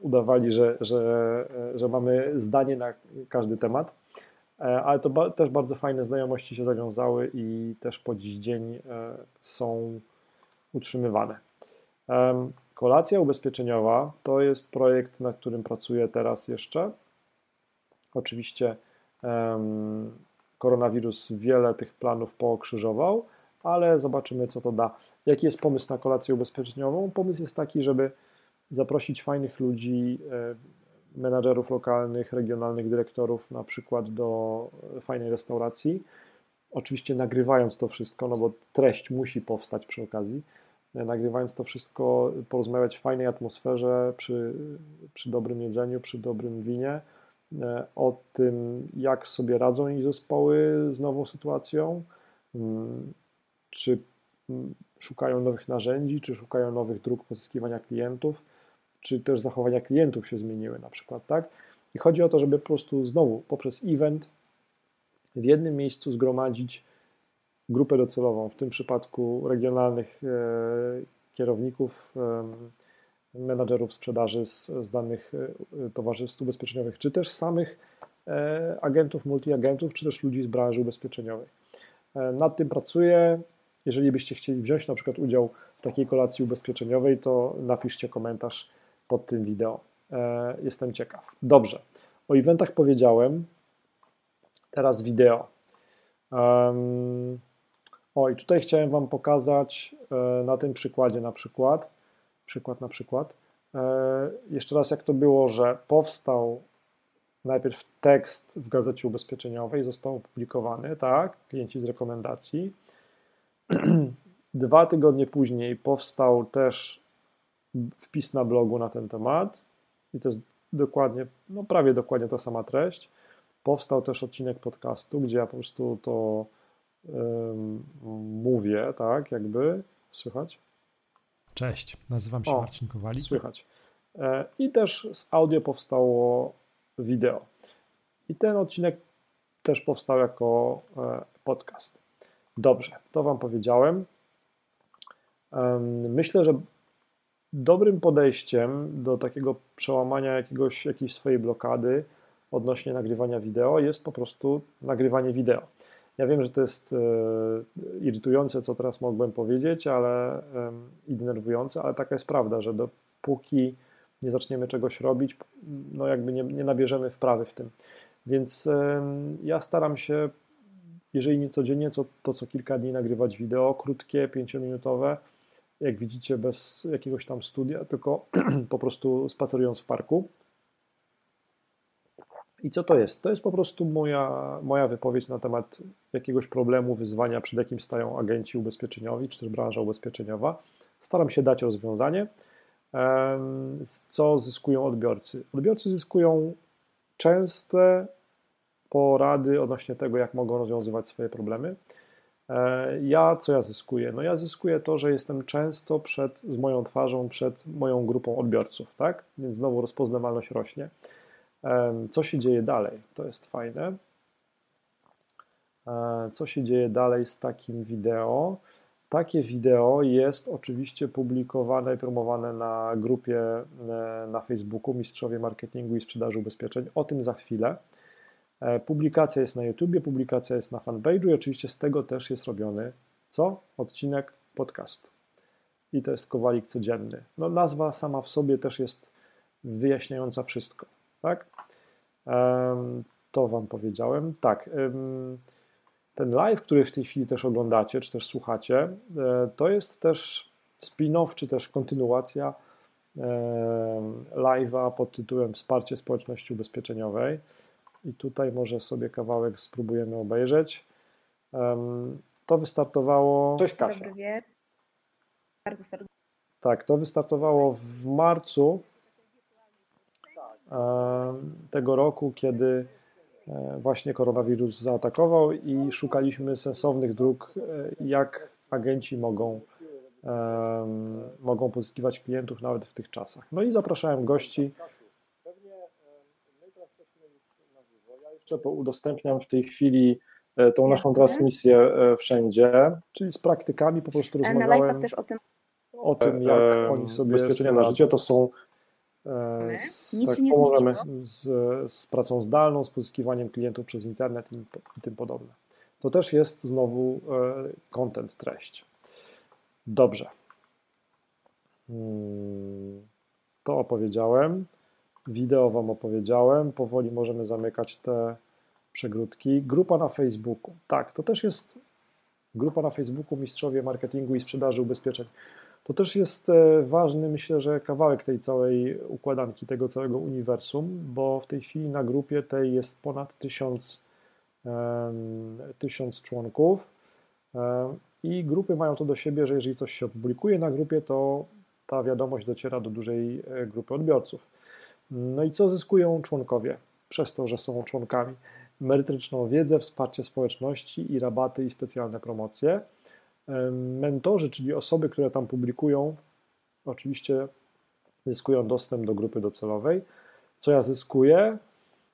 Speaker 1: udawali, że, że, że mamy zdanie na każdy temat, ale to też bardzo fajne znajomości się zawiązały i też po dziś dzień są utrzymywane. Kolacja ubezpieczeniowa to jest projekt, na którym pracuję teraz jeszcze. Oczywiście koronawirus wiele tych planów pokrzyżował, ale zobaczymy, co to da. Jaki jest pomysł na kolację ubezpieczeniową? Pomysł jest taki, żeby zaprosić fajnych ludzi, menadżerów lokalnych, regionalnych dyrektorów na przykład do fajnej restauracji. Oczywiście nagrywając to wszystko, no bo treść musi powstać przy okazji nagrywając to wszystko, porozmawiać w fajnej atmosferze, przy, przy dobrym jedzeniu, przy dobrym winie, e, o tym, jak sobie radzą ich zespoły z nową sytuacją, mm, czy mm, szukają nowych narzędzi, czy szukają nowych dróg pozyskiwania klientów, czy też zachowania klientów się zmieniły na przykład, tak? I chodzi o to, żeby po prostu znowu poprzez event w jednym miejscu zgromadzić grupę docelową, w tym przypadku regionalnych e, kierowników, menadżerów sprzedaży z, z danych e, towarzystw ubezpieczeniowych, czy też samych e, agentów, multiagentów, czy też ludzi z branży ubezpieczeniowej. Nad tym pracuję. Jeżeli byście chcieli wziąć na przykład udział w takiej kolacji ubezpieczeniowej, to napiszcie komentarz pod tym wideo. Jestem ciekaw. Dobrze. O eventach powiedziałem. Teraz wideo. Um, o, i tutaj chciałem Wam pokazać e, na tym przykładzie na przykład, przykład na przykład, e, jeszcze raz jak to było, że powstał najpierw tekst w gazecie ubezpieczeniowej, został opublikowany, tak, klienci z rekomendacji. Dwa tygodnie później powstał też wpis na blogu na ten temat i to jest dokładnie, no prawie dokładnie ta sama treść. Powstał też odcinek podcastu, gdzie ja po prostu to mówię, tak, jakby. Słychać?
Speaker 5: Cześć, nazywam się o, Marcin Kowalik.
Speaker 1: Słychać. E, I też z audio powstało wideo. I ten odcinek też powstał jako e, podcast. Dobrze, to Wam powiedziałem. Myślę, że dobrym podejściem do takiego przełamania jakiegoś, jakiejś swojej blokady odnośnie nagrywania wideo jest po prostu nagrywanie wideo. Ja wiem, że to jest e, irytujące, co teraz mogłem powiedzieć, ale i denerwujące, ale taka jest prawda, że dopóki nie zaczniemy czegoś robić, no jakby nie, nie nabierzemy wprawy w tym. Więc ja staram się, jeżeli nie codziennie, to, to co kilka dni nagrywać wideo, krótkie, pięciominutowe, jak widzicie, bez jakiegoś tam studia, tylko po prostu spacerując w parku. I co to jest? To jest po prostu moja, moja wypowiedź na temat jakiegoś problemu, wyzwania, przed jakim stają agenci ubezpieczeniowi, czy też branża ubezpieczeniowa. Staram się dać rozwiązanie, co zyskują odbiorcy. Odbiorcy zyskują częste porady odnośnie tego, jak mogą rozwiązywać swoje problemy. E, ja, co ja zyskuję? No ja zyskuję to, że jestem często przed, z moją twarzą przed moją grupą odbiorców, tak? Więc znowu rozpoznawalność rośnie. Co się dzieje dalej? To jest fajne. E, co się dzieje dalej z takim wideo? Takie wideo jest oczywiście publikowane i promowane na grupie e, na Facebooku Mistrzowie Marketingu i Sprzedaży Ubezpieczeń. O tym za chwilę. E, publikacja jest na YouTubie, publikacja jest na fanpage'u i oczywiście z tego też jest robiony co? Odcinek podcastu. I to jest Kowalik Codzienny. No nazwa sama w sobie też jest wyjaśniająca wszystko tak? To Wam powiedziałem. Tak, ten live, który w tej chwili też oglądacie, czy też słuchacie, e, to jest też spin-off, czy też kontynuacja live'a pod tytułem Wsparcie społeczności ubezpieczeniowej. I tutaj może sobie kawałek spróbujemy obejrzeć. To wystartowało.
Speaker 6: Cześć Kasia. Dobry wieczór. Bardzo serdecznie.
Speaker 1: Tak, to wystartowało w marcu tego roku, kiedy e, właśnie koronawirus zaatakował i szukaliśmy sensownych dróg, e, jak agenci mogą, mogą pozyskiwać klientów nawet w tych czasach. No i zapraszałem gości. Ja jeszcze udostępniam w tej chwili e, tą naszą transmisję e, wszędzie, czyli z praktykami po prostu rozmawiałem
Speaker 6: o tym
Speaker 1: o tym, jak
Speaker 4: E,
Speaker 1: oni sobie
Speaker 4: ubezpieczenia na
Speaker 1: życie to są e,
Speaker 6: My?
Speaker 1: z,
Speaker 6: Nic
Speaker 1: tak,
Speaker 6: się nie
Speaker 1: pomożemy z, z pracą zdalną, z pozyskiwaniem klientów przez internet i, i tym podobne. To też jest znowu e, content, treść. Dobrze. Hmm, To opowiedziałem. Wideo Wam opowiedziałem. Powoli możemy zamykać te przegródki. Grupa na Facebooku. Tak, to też jest grupa na Facebooku Mistrzowie Marketingu i Sprzedaży Ubezpieczeń. To też jest e, ważny, myślę, że kawałek tej całej układanki, tego całego uniwersum, bo w tej chwili na grupie tej jest ponad tysiąc, tysiąc członków i grupy mają to do siebie, że jeżeli coś się opublikuje na grupie, to ta wiadomość dociera do dużej e, grupy odbiorców. No i co zyskują członkowie przez to, że są członkami? Merytoryczną wiedzę, wsparcie społeczności i rabaty i specjalne promocje. Em, Mentorzy, czyli osoby, które tam publikują, oczywiście zyskują dostęp do grupy docelowej. Co ja zyskuję?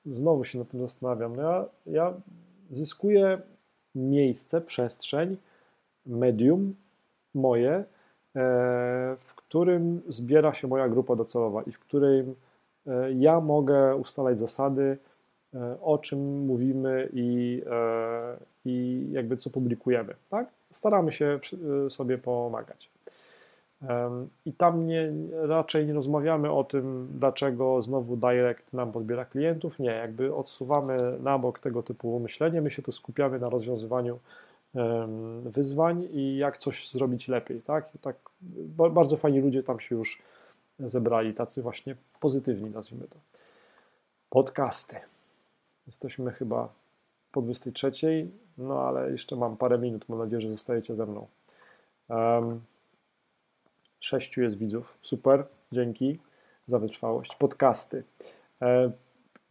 Speaker 1: Znowu się nad tym zastanawiam. No ja, ja zyskuję miejsce, przestrzeń, medium moje, e, w którym zbiera się moja grupa docelowa i w którym e, ja mogę ustalać zasady, e, o czym mówimy i, e, i jakby co publikujemy. Tak? Staramy się e, sobie pomagać. I tam nie, raczej nie rozmawiamy o tym, dlaczego znowu direct nam podbiera klientów. Nie, jakby odsuwamy na bok tego typu myślenie. My się tu skupiamy na rozwiązywaniu wyzwań i jak coś zrobić lepiej. Tak? Tak ba- bardzo fajni ludzie tam się już zebrali, tacy właśnie pozytywni, nazwijmy to. Podcasty. Jesteśmy chyba po 23, no ale jeszcze mam parę minut. Mam nadzieję, że zostajecie ze mną. Um, sześciu jest widzów. Super, dzięki za wytrwałość. Podcasty. E,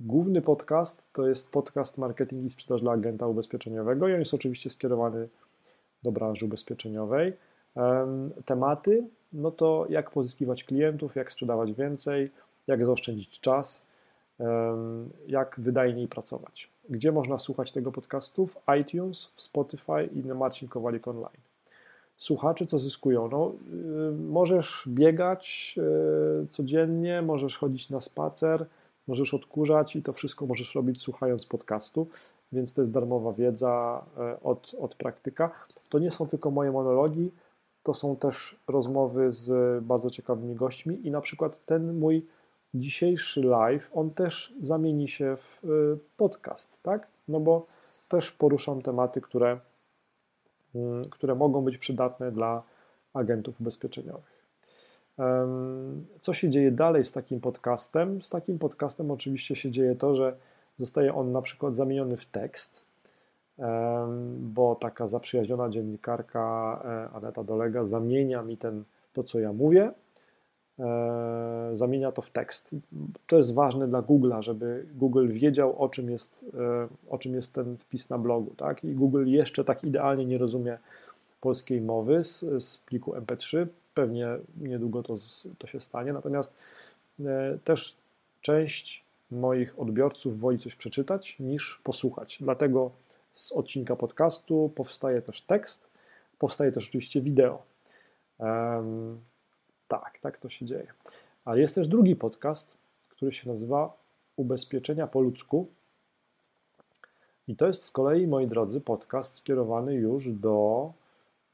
Speaker 1: Główny podcast to jest podcast Marketing i Sprzedaż dla Agenta Ubezpieczeniowego i on jest oczywiście skierowany do branży ubezpieczeniowej. Em, Tematy, no to jak pozyskiwać klientów, jak sprzedawać więcej, jak zaoszczędzić czas, jak wydajniej pracować. Gdzie można słuchać tego podcastu? W iTunes, w Spotify i na Marcin Kowalik Online. Słuchacze co zyskują? No, y, możesz biegać y, codziennie, możesz chodzić na spacer, możesz odkurzać i to wszystko możesz robić słuchając podcastu, więc to jest darmowa wiedza e, od, od praktyka. To nie są tylko moje monologi, to są też rozmowy z bardzo ciekawymi gośćmi i na przykład ten mój dzisiejszy live, on też zamieni się w y, podcast, tak? No bo też poruszam tematy, które, mm, które mogą być przydatne dla agentów ubezpieczeniowych. Co się dzieje dalej z takim podcastem? Z takim podcastem oczywiście się dzieje to, że zostaje on na przykład zamieniony w tekst, bo taka zaprzyjaźniona dziennikarka e, Aneta Dolega zamienia mi ten, to, co ja mówię, zamienia to w tekst. To jest ważne dla Google'a, żeby Google wiedział, o czym jest, e, o czym jest ten wpis na blogu. Tak? I Google jeszcze tak idealnie nie rozumie polskiej mowy z, z pliku MP3. Pewnie niedługo to, to się stanie. Natomiast e, też część moich odbiorców woli coś przeczytać niż posłuchać. Dlatego z odcinka podcastu powstaje też tekst, powstaje też oczywiście wideo. Tak, tak to się dzieje. Ale jest też drugi podcast, który się nazywa Ubezpieczenia po ludzku. I to jest z kolei, moi drodzy, podcast skierowany już do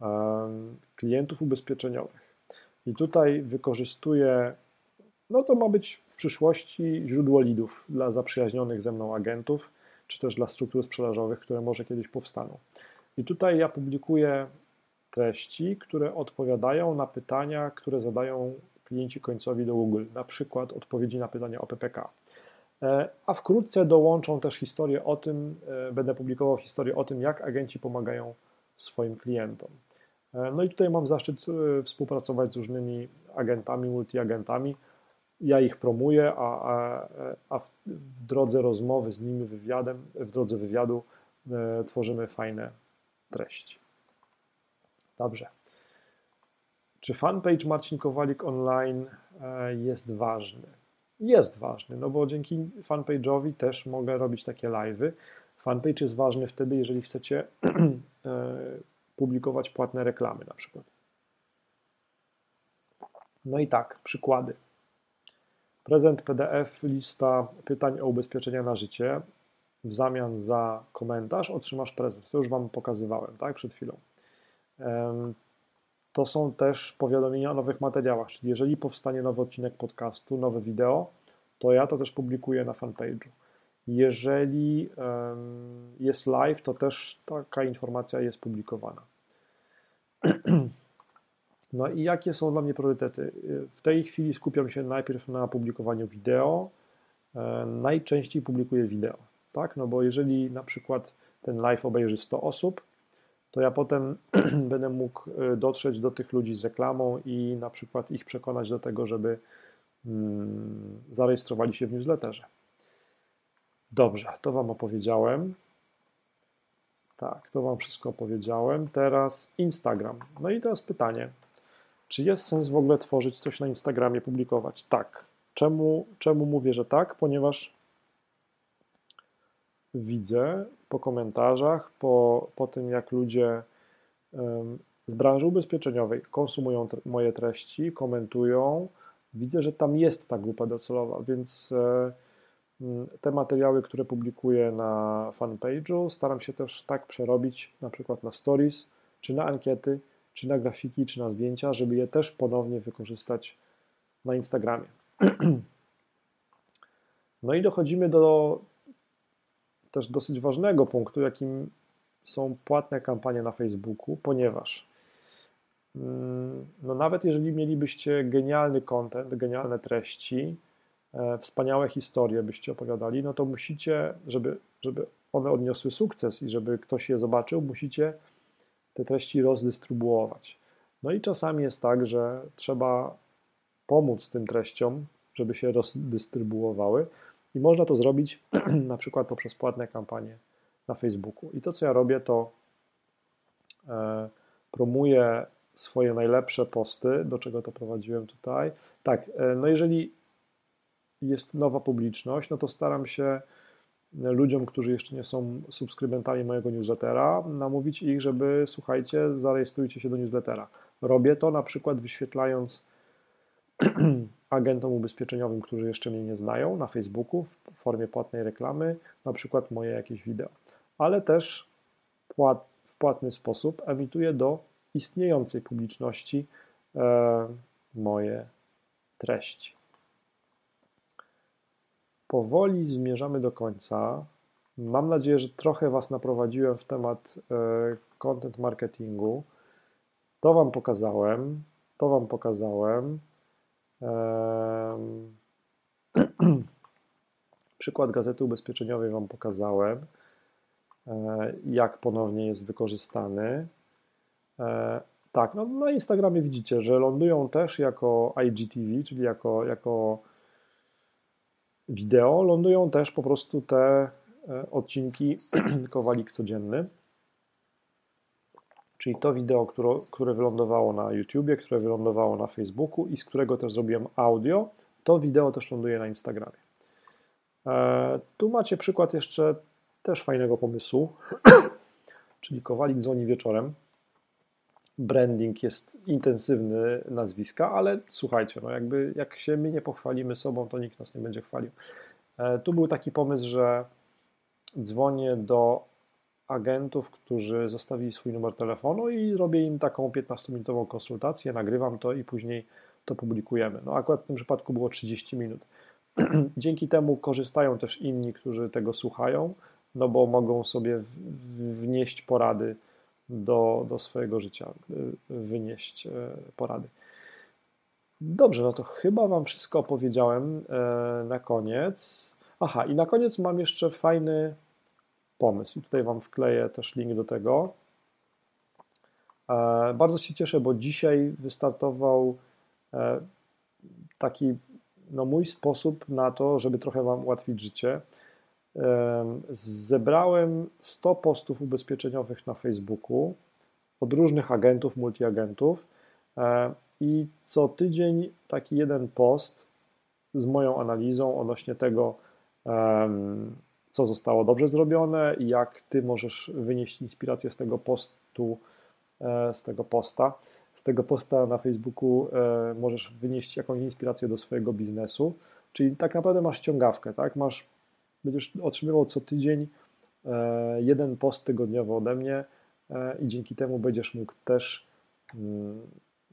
Speaker 1: em, klientów ubezpieczeniowych. I tutaj wykorzystuję, no to ma być w przyszłości źródło lidów dla zaprzyjaźnionych ze mną agentów, czy też dla struktur sprzedażowych, które może kiedyś powstaną. I tutaj ja publikuję treści, które odpowiadają na pytania, które zadają klienci końcowi do Google, na przykład odpowiedzi na pytania o PPK. E, A wkrótce dołączą też historię o tym, e, będę publikował historię o tym, jak agenci pomagają swoim klientom. E, No i tutaj mam zaszczyt współpracować z różnymi agentami, multiagentami. Ja ich promuję, a, a, a w, w drodze rozmowy z nimi, wywiadem, w drodze wywiadu e, tworzymy fajne treści. Dobrze. Czy fanpage Marcin Kowalik online e, jest ważny? Jest ważny, no bo dzięki fanpage'owi też mogę robić takie live'y. Fanpage jest ważny wtedy, jeżeli chcecie publikować płatne reklamy na przykład. No i tak, przykłady. Prezent PDF, lista pytań o ubezpieczenia na życie. W zamian za komentarz otrzymasz prezent. To już Wam pokazywałem, tak, przed chwilą. To są też powiadomienia o nowych materiałach, czyli jeżeli powstanie nowy odcinek podcastu, nowe wideo, to ja to też publikuję na fanpage'u. Jeżeli jest live, to też taka informacja jest publikowana. No i jakie są dla mnie priorytety? W tej chwili skupiam się najpierw na publikowaniu wideo. Najczęściej publikuję wideo, tak? No bo jeżeli na przykład ten live obejrzy 100 osób, to ja potem będę mógł e, dotrzeć do tych ludzi z reklamą i na przykład ich przekonać do tego, żeby mm, zarejestrowali się w newsletterze. Dobrze, to Wam opowiedziałem. Tak, to Wam wszystko opowiedziałem. Teraz Instagram. No i teraz pytanie. Czy jest sens w ogóle tworzyć coś na Instagramie, publikować? Tak. Czemu, czemu mówię, że tak? Ponieważ widzę po komentarzach, po, po tym jak ludzie z branży ubezpieczeniowej konsumują moje treści, komentują, widzę, że tam jest ta grupa docelowa, więc e, te materiały, które publikuję na fanpage'u, staram się też tak przerobić, na przykład na stories, czy na ankiety, czy na grafiki, czy na zdjęcia, żeby je też ponownie wykorzystać na Instagramie. No i dochodzimy do też dosyć ważnego punktu, jakim są płatne kampanie na Facebooku, ponieważ mm, no nawet jeżeli mielibyście genialny content, genialne treści, e, wspaniałe historie byście opowiadali, no to musicie, żeby, żeby one odniosły sukces i żeby ktoś je zobaczył, musicie te treści rozdystrybuować. No i czasami jest tak, że trzeba pomóc tym treściom, żeby się rozdystrybuowały i można to zrobić na przykład poprzez płatne kampanie na Facebooku. I to, co ja robię, to e, promuję swoje najlepsze posty, do czego to prowadziłem tutaj. Tak, e, no jeżeli jest nowa publiczność, no to staram się ludziom, którzy jeszcze nie są subskrybentami mojego newslettera, namówić ich, żeby słuchajcie, zarejestrujcie się do newslettera. Robię to na przykład wyświetlając agentom ubezpieczeniowym, którzy jeszcze mnie nie znają, na Facebooku w formie płatnej reklamy, na przykład moje jakieś wideo. Ale też płat, w płatny sposób emituję do istniejącej publiczności e, moje treści powoli zmierzamy do końca. Mam nadzieję, że trochę Was naprowadziłem w temat e, content marketingu. To Wam pokazałem. To Wam pokazałem. Przykład gazety ubezpieczeniowej Wam pokazałem, e, jak ponownie jest wykorzystany. E, tak, no na Instagramie widzicie, że lądują też jako IGTV, czyli jako, jako wideo lądują też po prostu te e, odcinki Kowalik Codzienny, czyli to wideo, które, które wylądowało na YouTubie, które wylądowało na Facebooku i z którego też zrobiłem audio, to wideo też ląduje na Instagramie. E, tu macie przykład jeszcze też fajnego pomysłu, czyli Kowalik dzwoni wieczorem branding jest intensywny nazwiska, ale słuchajcie, no jakby jak się my nie pochwalimy sobą, to nikt nas nie będzie chwalił. E, tu był taki pomysł, że dzwonię do agentów, którzy zostawili swój numer telefonu i robię im taką 15-minutową konsultację, nagrywam to i później to publikujemy. No akurat w tym przypadku było 30 minut. Dzięki temu korzystają też inni, którzy tego słuchają, no bo mogą sobie wnieść porady do, do swojego życia wynieść e, porady. Dobrze, no to chyba Wam wszystko opowiedziałem e, na koniec. Aha, i na koniec mam jeszcze fajny pomysł. I tutaj Wam wkleję też link do tego. E, bardzo się cieszę, bo dzisiaj wystartował taki no, mój sposób na to, żeby trochę Wam ułatwić życie zebrałem 100 postów ubezpieczeniowych na Facebooku od różnych agentów, multiagentów e, i co tydzień taki jeden post z moją analizą odnośnie tego, co zostało dobrze zrobione i jak Ty możesz wynieść inspirację z tego postu, e, z tego posta. Z tego posta na Facebooku e, możesz wynieść jakąś inspirację do swojego biznesu. Czyli tak naprawdę masz ściągawkę, tak? Masz, będziesz otrzymywał co tydzień e, jeden post tygodniowo ode mnie i dzięki temu będziesz mógł też mm,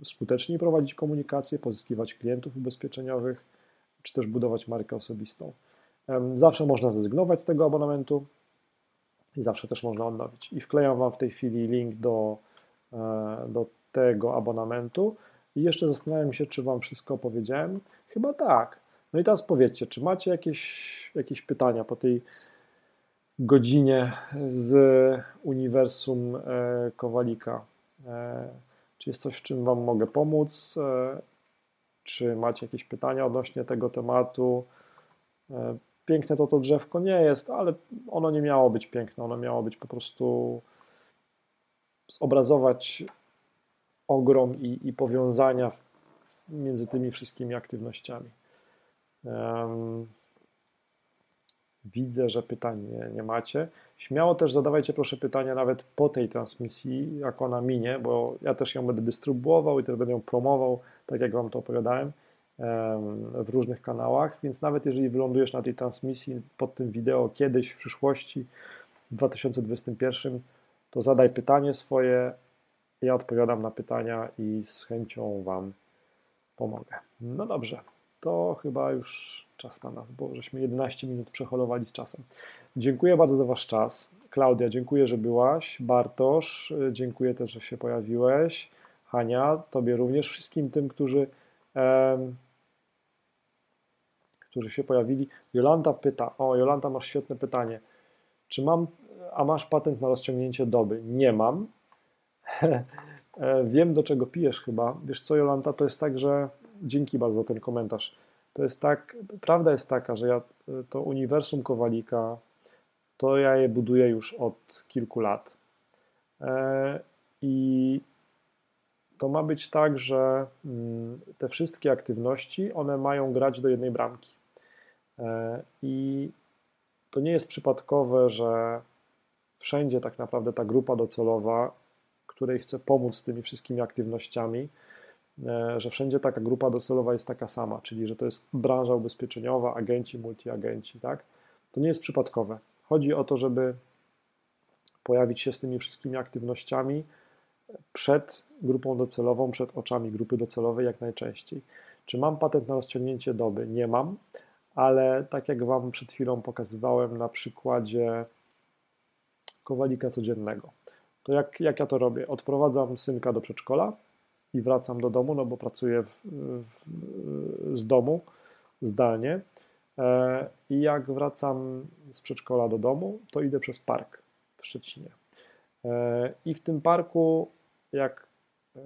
Speaker 1: skuteczniej prowadzić komunikację, pozyskiwać klientów ubezpieczeniowych, czy też budować markę osobistą. Zawsze można zrezygnować z tego abonamentu i zawsze też można odnowić. I wklejam Wam w tej chwili link do, e, do tego abonamentu. I jeszcze zastanawiam się, czy Wam wszystko opowiedziałem. Chyba tak. No i teraz powiedzcie, czy macie jakieś, jakieś pytania po tej godzinie z uniwersum e, Kowalika? E, czy jest coś, w czym Wam mogę pomóc? Czy macie jakieś pytania odnośnie tego tematu? Piękne to to drzewko nie jest, ale ono nie miało być piękne, ono miało być po prostu zobrazować ogrom i, i powiązania między tymi wszystkimi aktywnościami. Um, widzę, że pytań nie, nie, macie. Śmiało też zadawajcie proszę pytania nawet po tej transmisji, jak ona minie, bo ja też ją będę dystrybuował i też będę ją promował, tak jak Wam to opowiadałem w różnych kanałach, więc nawet jeżeli wylądujesz na tej transmisji pod tym wideo kiedyś w przyszłości, w 2021, to zadaj pytanie swoje, ja odpowiadam na pytania i z chęcią Wam pomogę. No dobrze, to chyba już czas na nas, bo żeśmy 11 minut przeholowali z czasem. Dziękuję bardzo za Wasz czas. Klaudia, dziękuję, że byłaś. Bartosz, dziękuję też, że się pojawiłeś. Hania, Tobie również, wszystkim tym, którzy którzy się pojawili. Jolanta pyta, o Jolanta masz świetne pytanie, czy mam, a masz patent na rozciągnięcie doby? Nie mam. Wiem do czego pijesz chyba. Wiesz co Jolanta, to jest tak, że dzięki bardzo za ten komentarz. To jest tak, prawda jest taka, że ja to uniwersum Kowalika, to ja je buduję już od kilku lat. E, I to ma być tak, że mm, te wszystkie aktywności, one mają grać do jednej bramki. E, I to nie jest przypadkowe, że wszędzie tak naprawdę ta grupa docelowa, której chcę pomóc z tymi wszystkimi aktywnościami, e, że wszędzie taka grupa docelowa jest taka sama, czyli że to jest branża ubezpieczeniowa, agenci, multiagenci, tak? To nie jest przypadkowe. Chodzi o to, żeby pojawić się z tymi wszystkimi aktywnościami przed grupą docelową, przed oczami grupy docelowej jak najczęściej. Czy mam patent na rozciągnięcie doby? Nie mam ale tak jak Wam przed chwilą pokazywałem na przykładzie kowalika codziennego, to jak, jak ja to robię? Odprowadzam synka do przedszkola i wracam do domu, no bo pracuję w, w, z domu zdalnie. E, I jak wracam z przedszkola do domu, to idę przez park w Szczecinie. E, I w tym parku, jak e,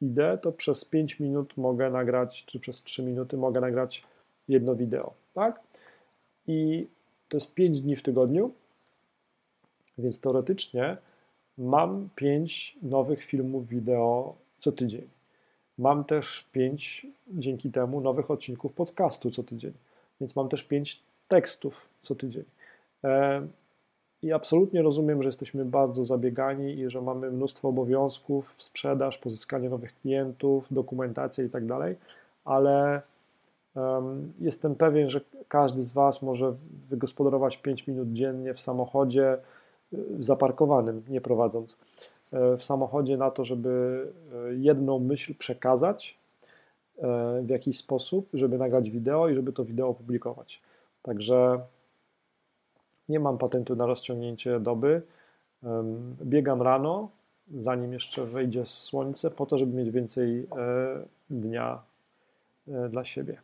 Speaker 1: idę, to przez 5 minut mogę nagrać, czy przez 3 minuty mogę nagrać jedno wideo tak? I to jest 5 dni w tygodniu, więc teoretycznie mam 5 nowych filmów wideo co tydzień. Mam też 5 dzięki temu nowych odcinków podcastu co tydzień, więc mam też 5 tekstów co tydzień. E, I absolutnie rozumiem, że jesteśmy bardzo zabiegani i że mamy mnóstwo obowiązków, sprzedaż, pozyskanie nowych klientów, dokumentacja i tak dalej, ale Jestem pewien, że każdy z Was może wygospodarować 5 minut dziennie w samochodzie y, zaparkowanym, nie prowadząc, e, w samochodzie na to, żeby e, jedną myśl przekazać e, w jakiś sposób, żeby nagrać wideo i żeby to wideo opublikować. Także nie mam patentu na rozciągnięcie doby. Biegam rano, zanim jeszcze wejdzie słońce, po to, żeby mieć więcej dnia dla siebie.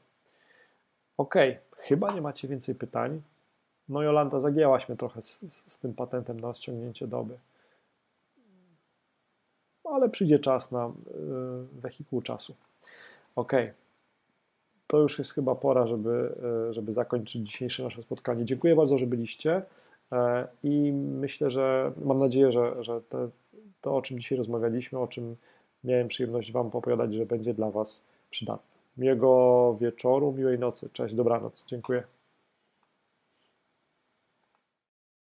Speaker 1: Ok, chyba nie macie więcej pytań. No Jolanta, zagięłaś mnie trochę z, z, z tym patentem na ściągnięcie doby. Ale przyjdzie czas na y, wehikuł czasu. Ok, to już jest chyba pora, żeby, y, żeby zakończyć dzisiejsze nasze spotkanie. Dziękuję bardzo, że byliście y, i myślę, że mam nadzieję, że, że te, to, o czym dzisiaj rozmawialiśmy, o czym miałem przyjemność Wam opowiadać, że będzie dla Was przydatne. Miłego wieczoru, miłej nocy. Cześć, dobranoc. Dziękuję.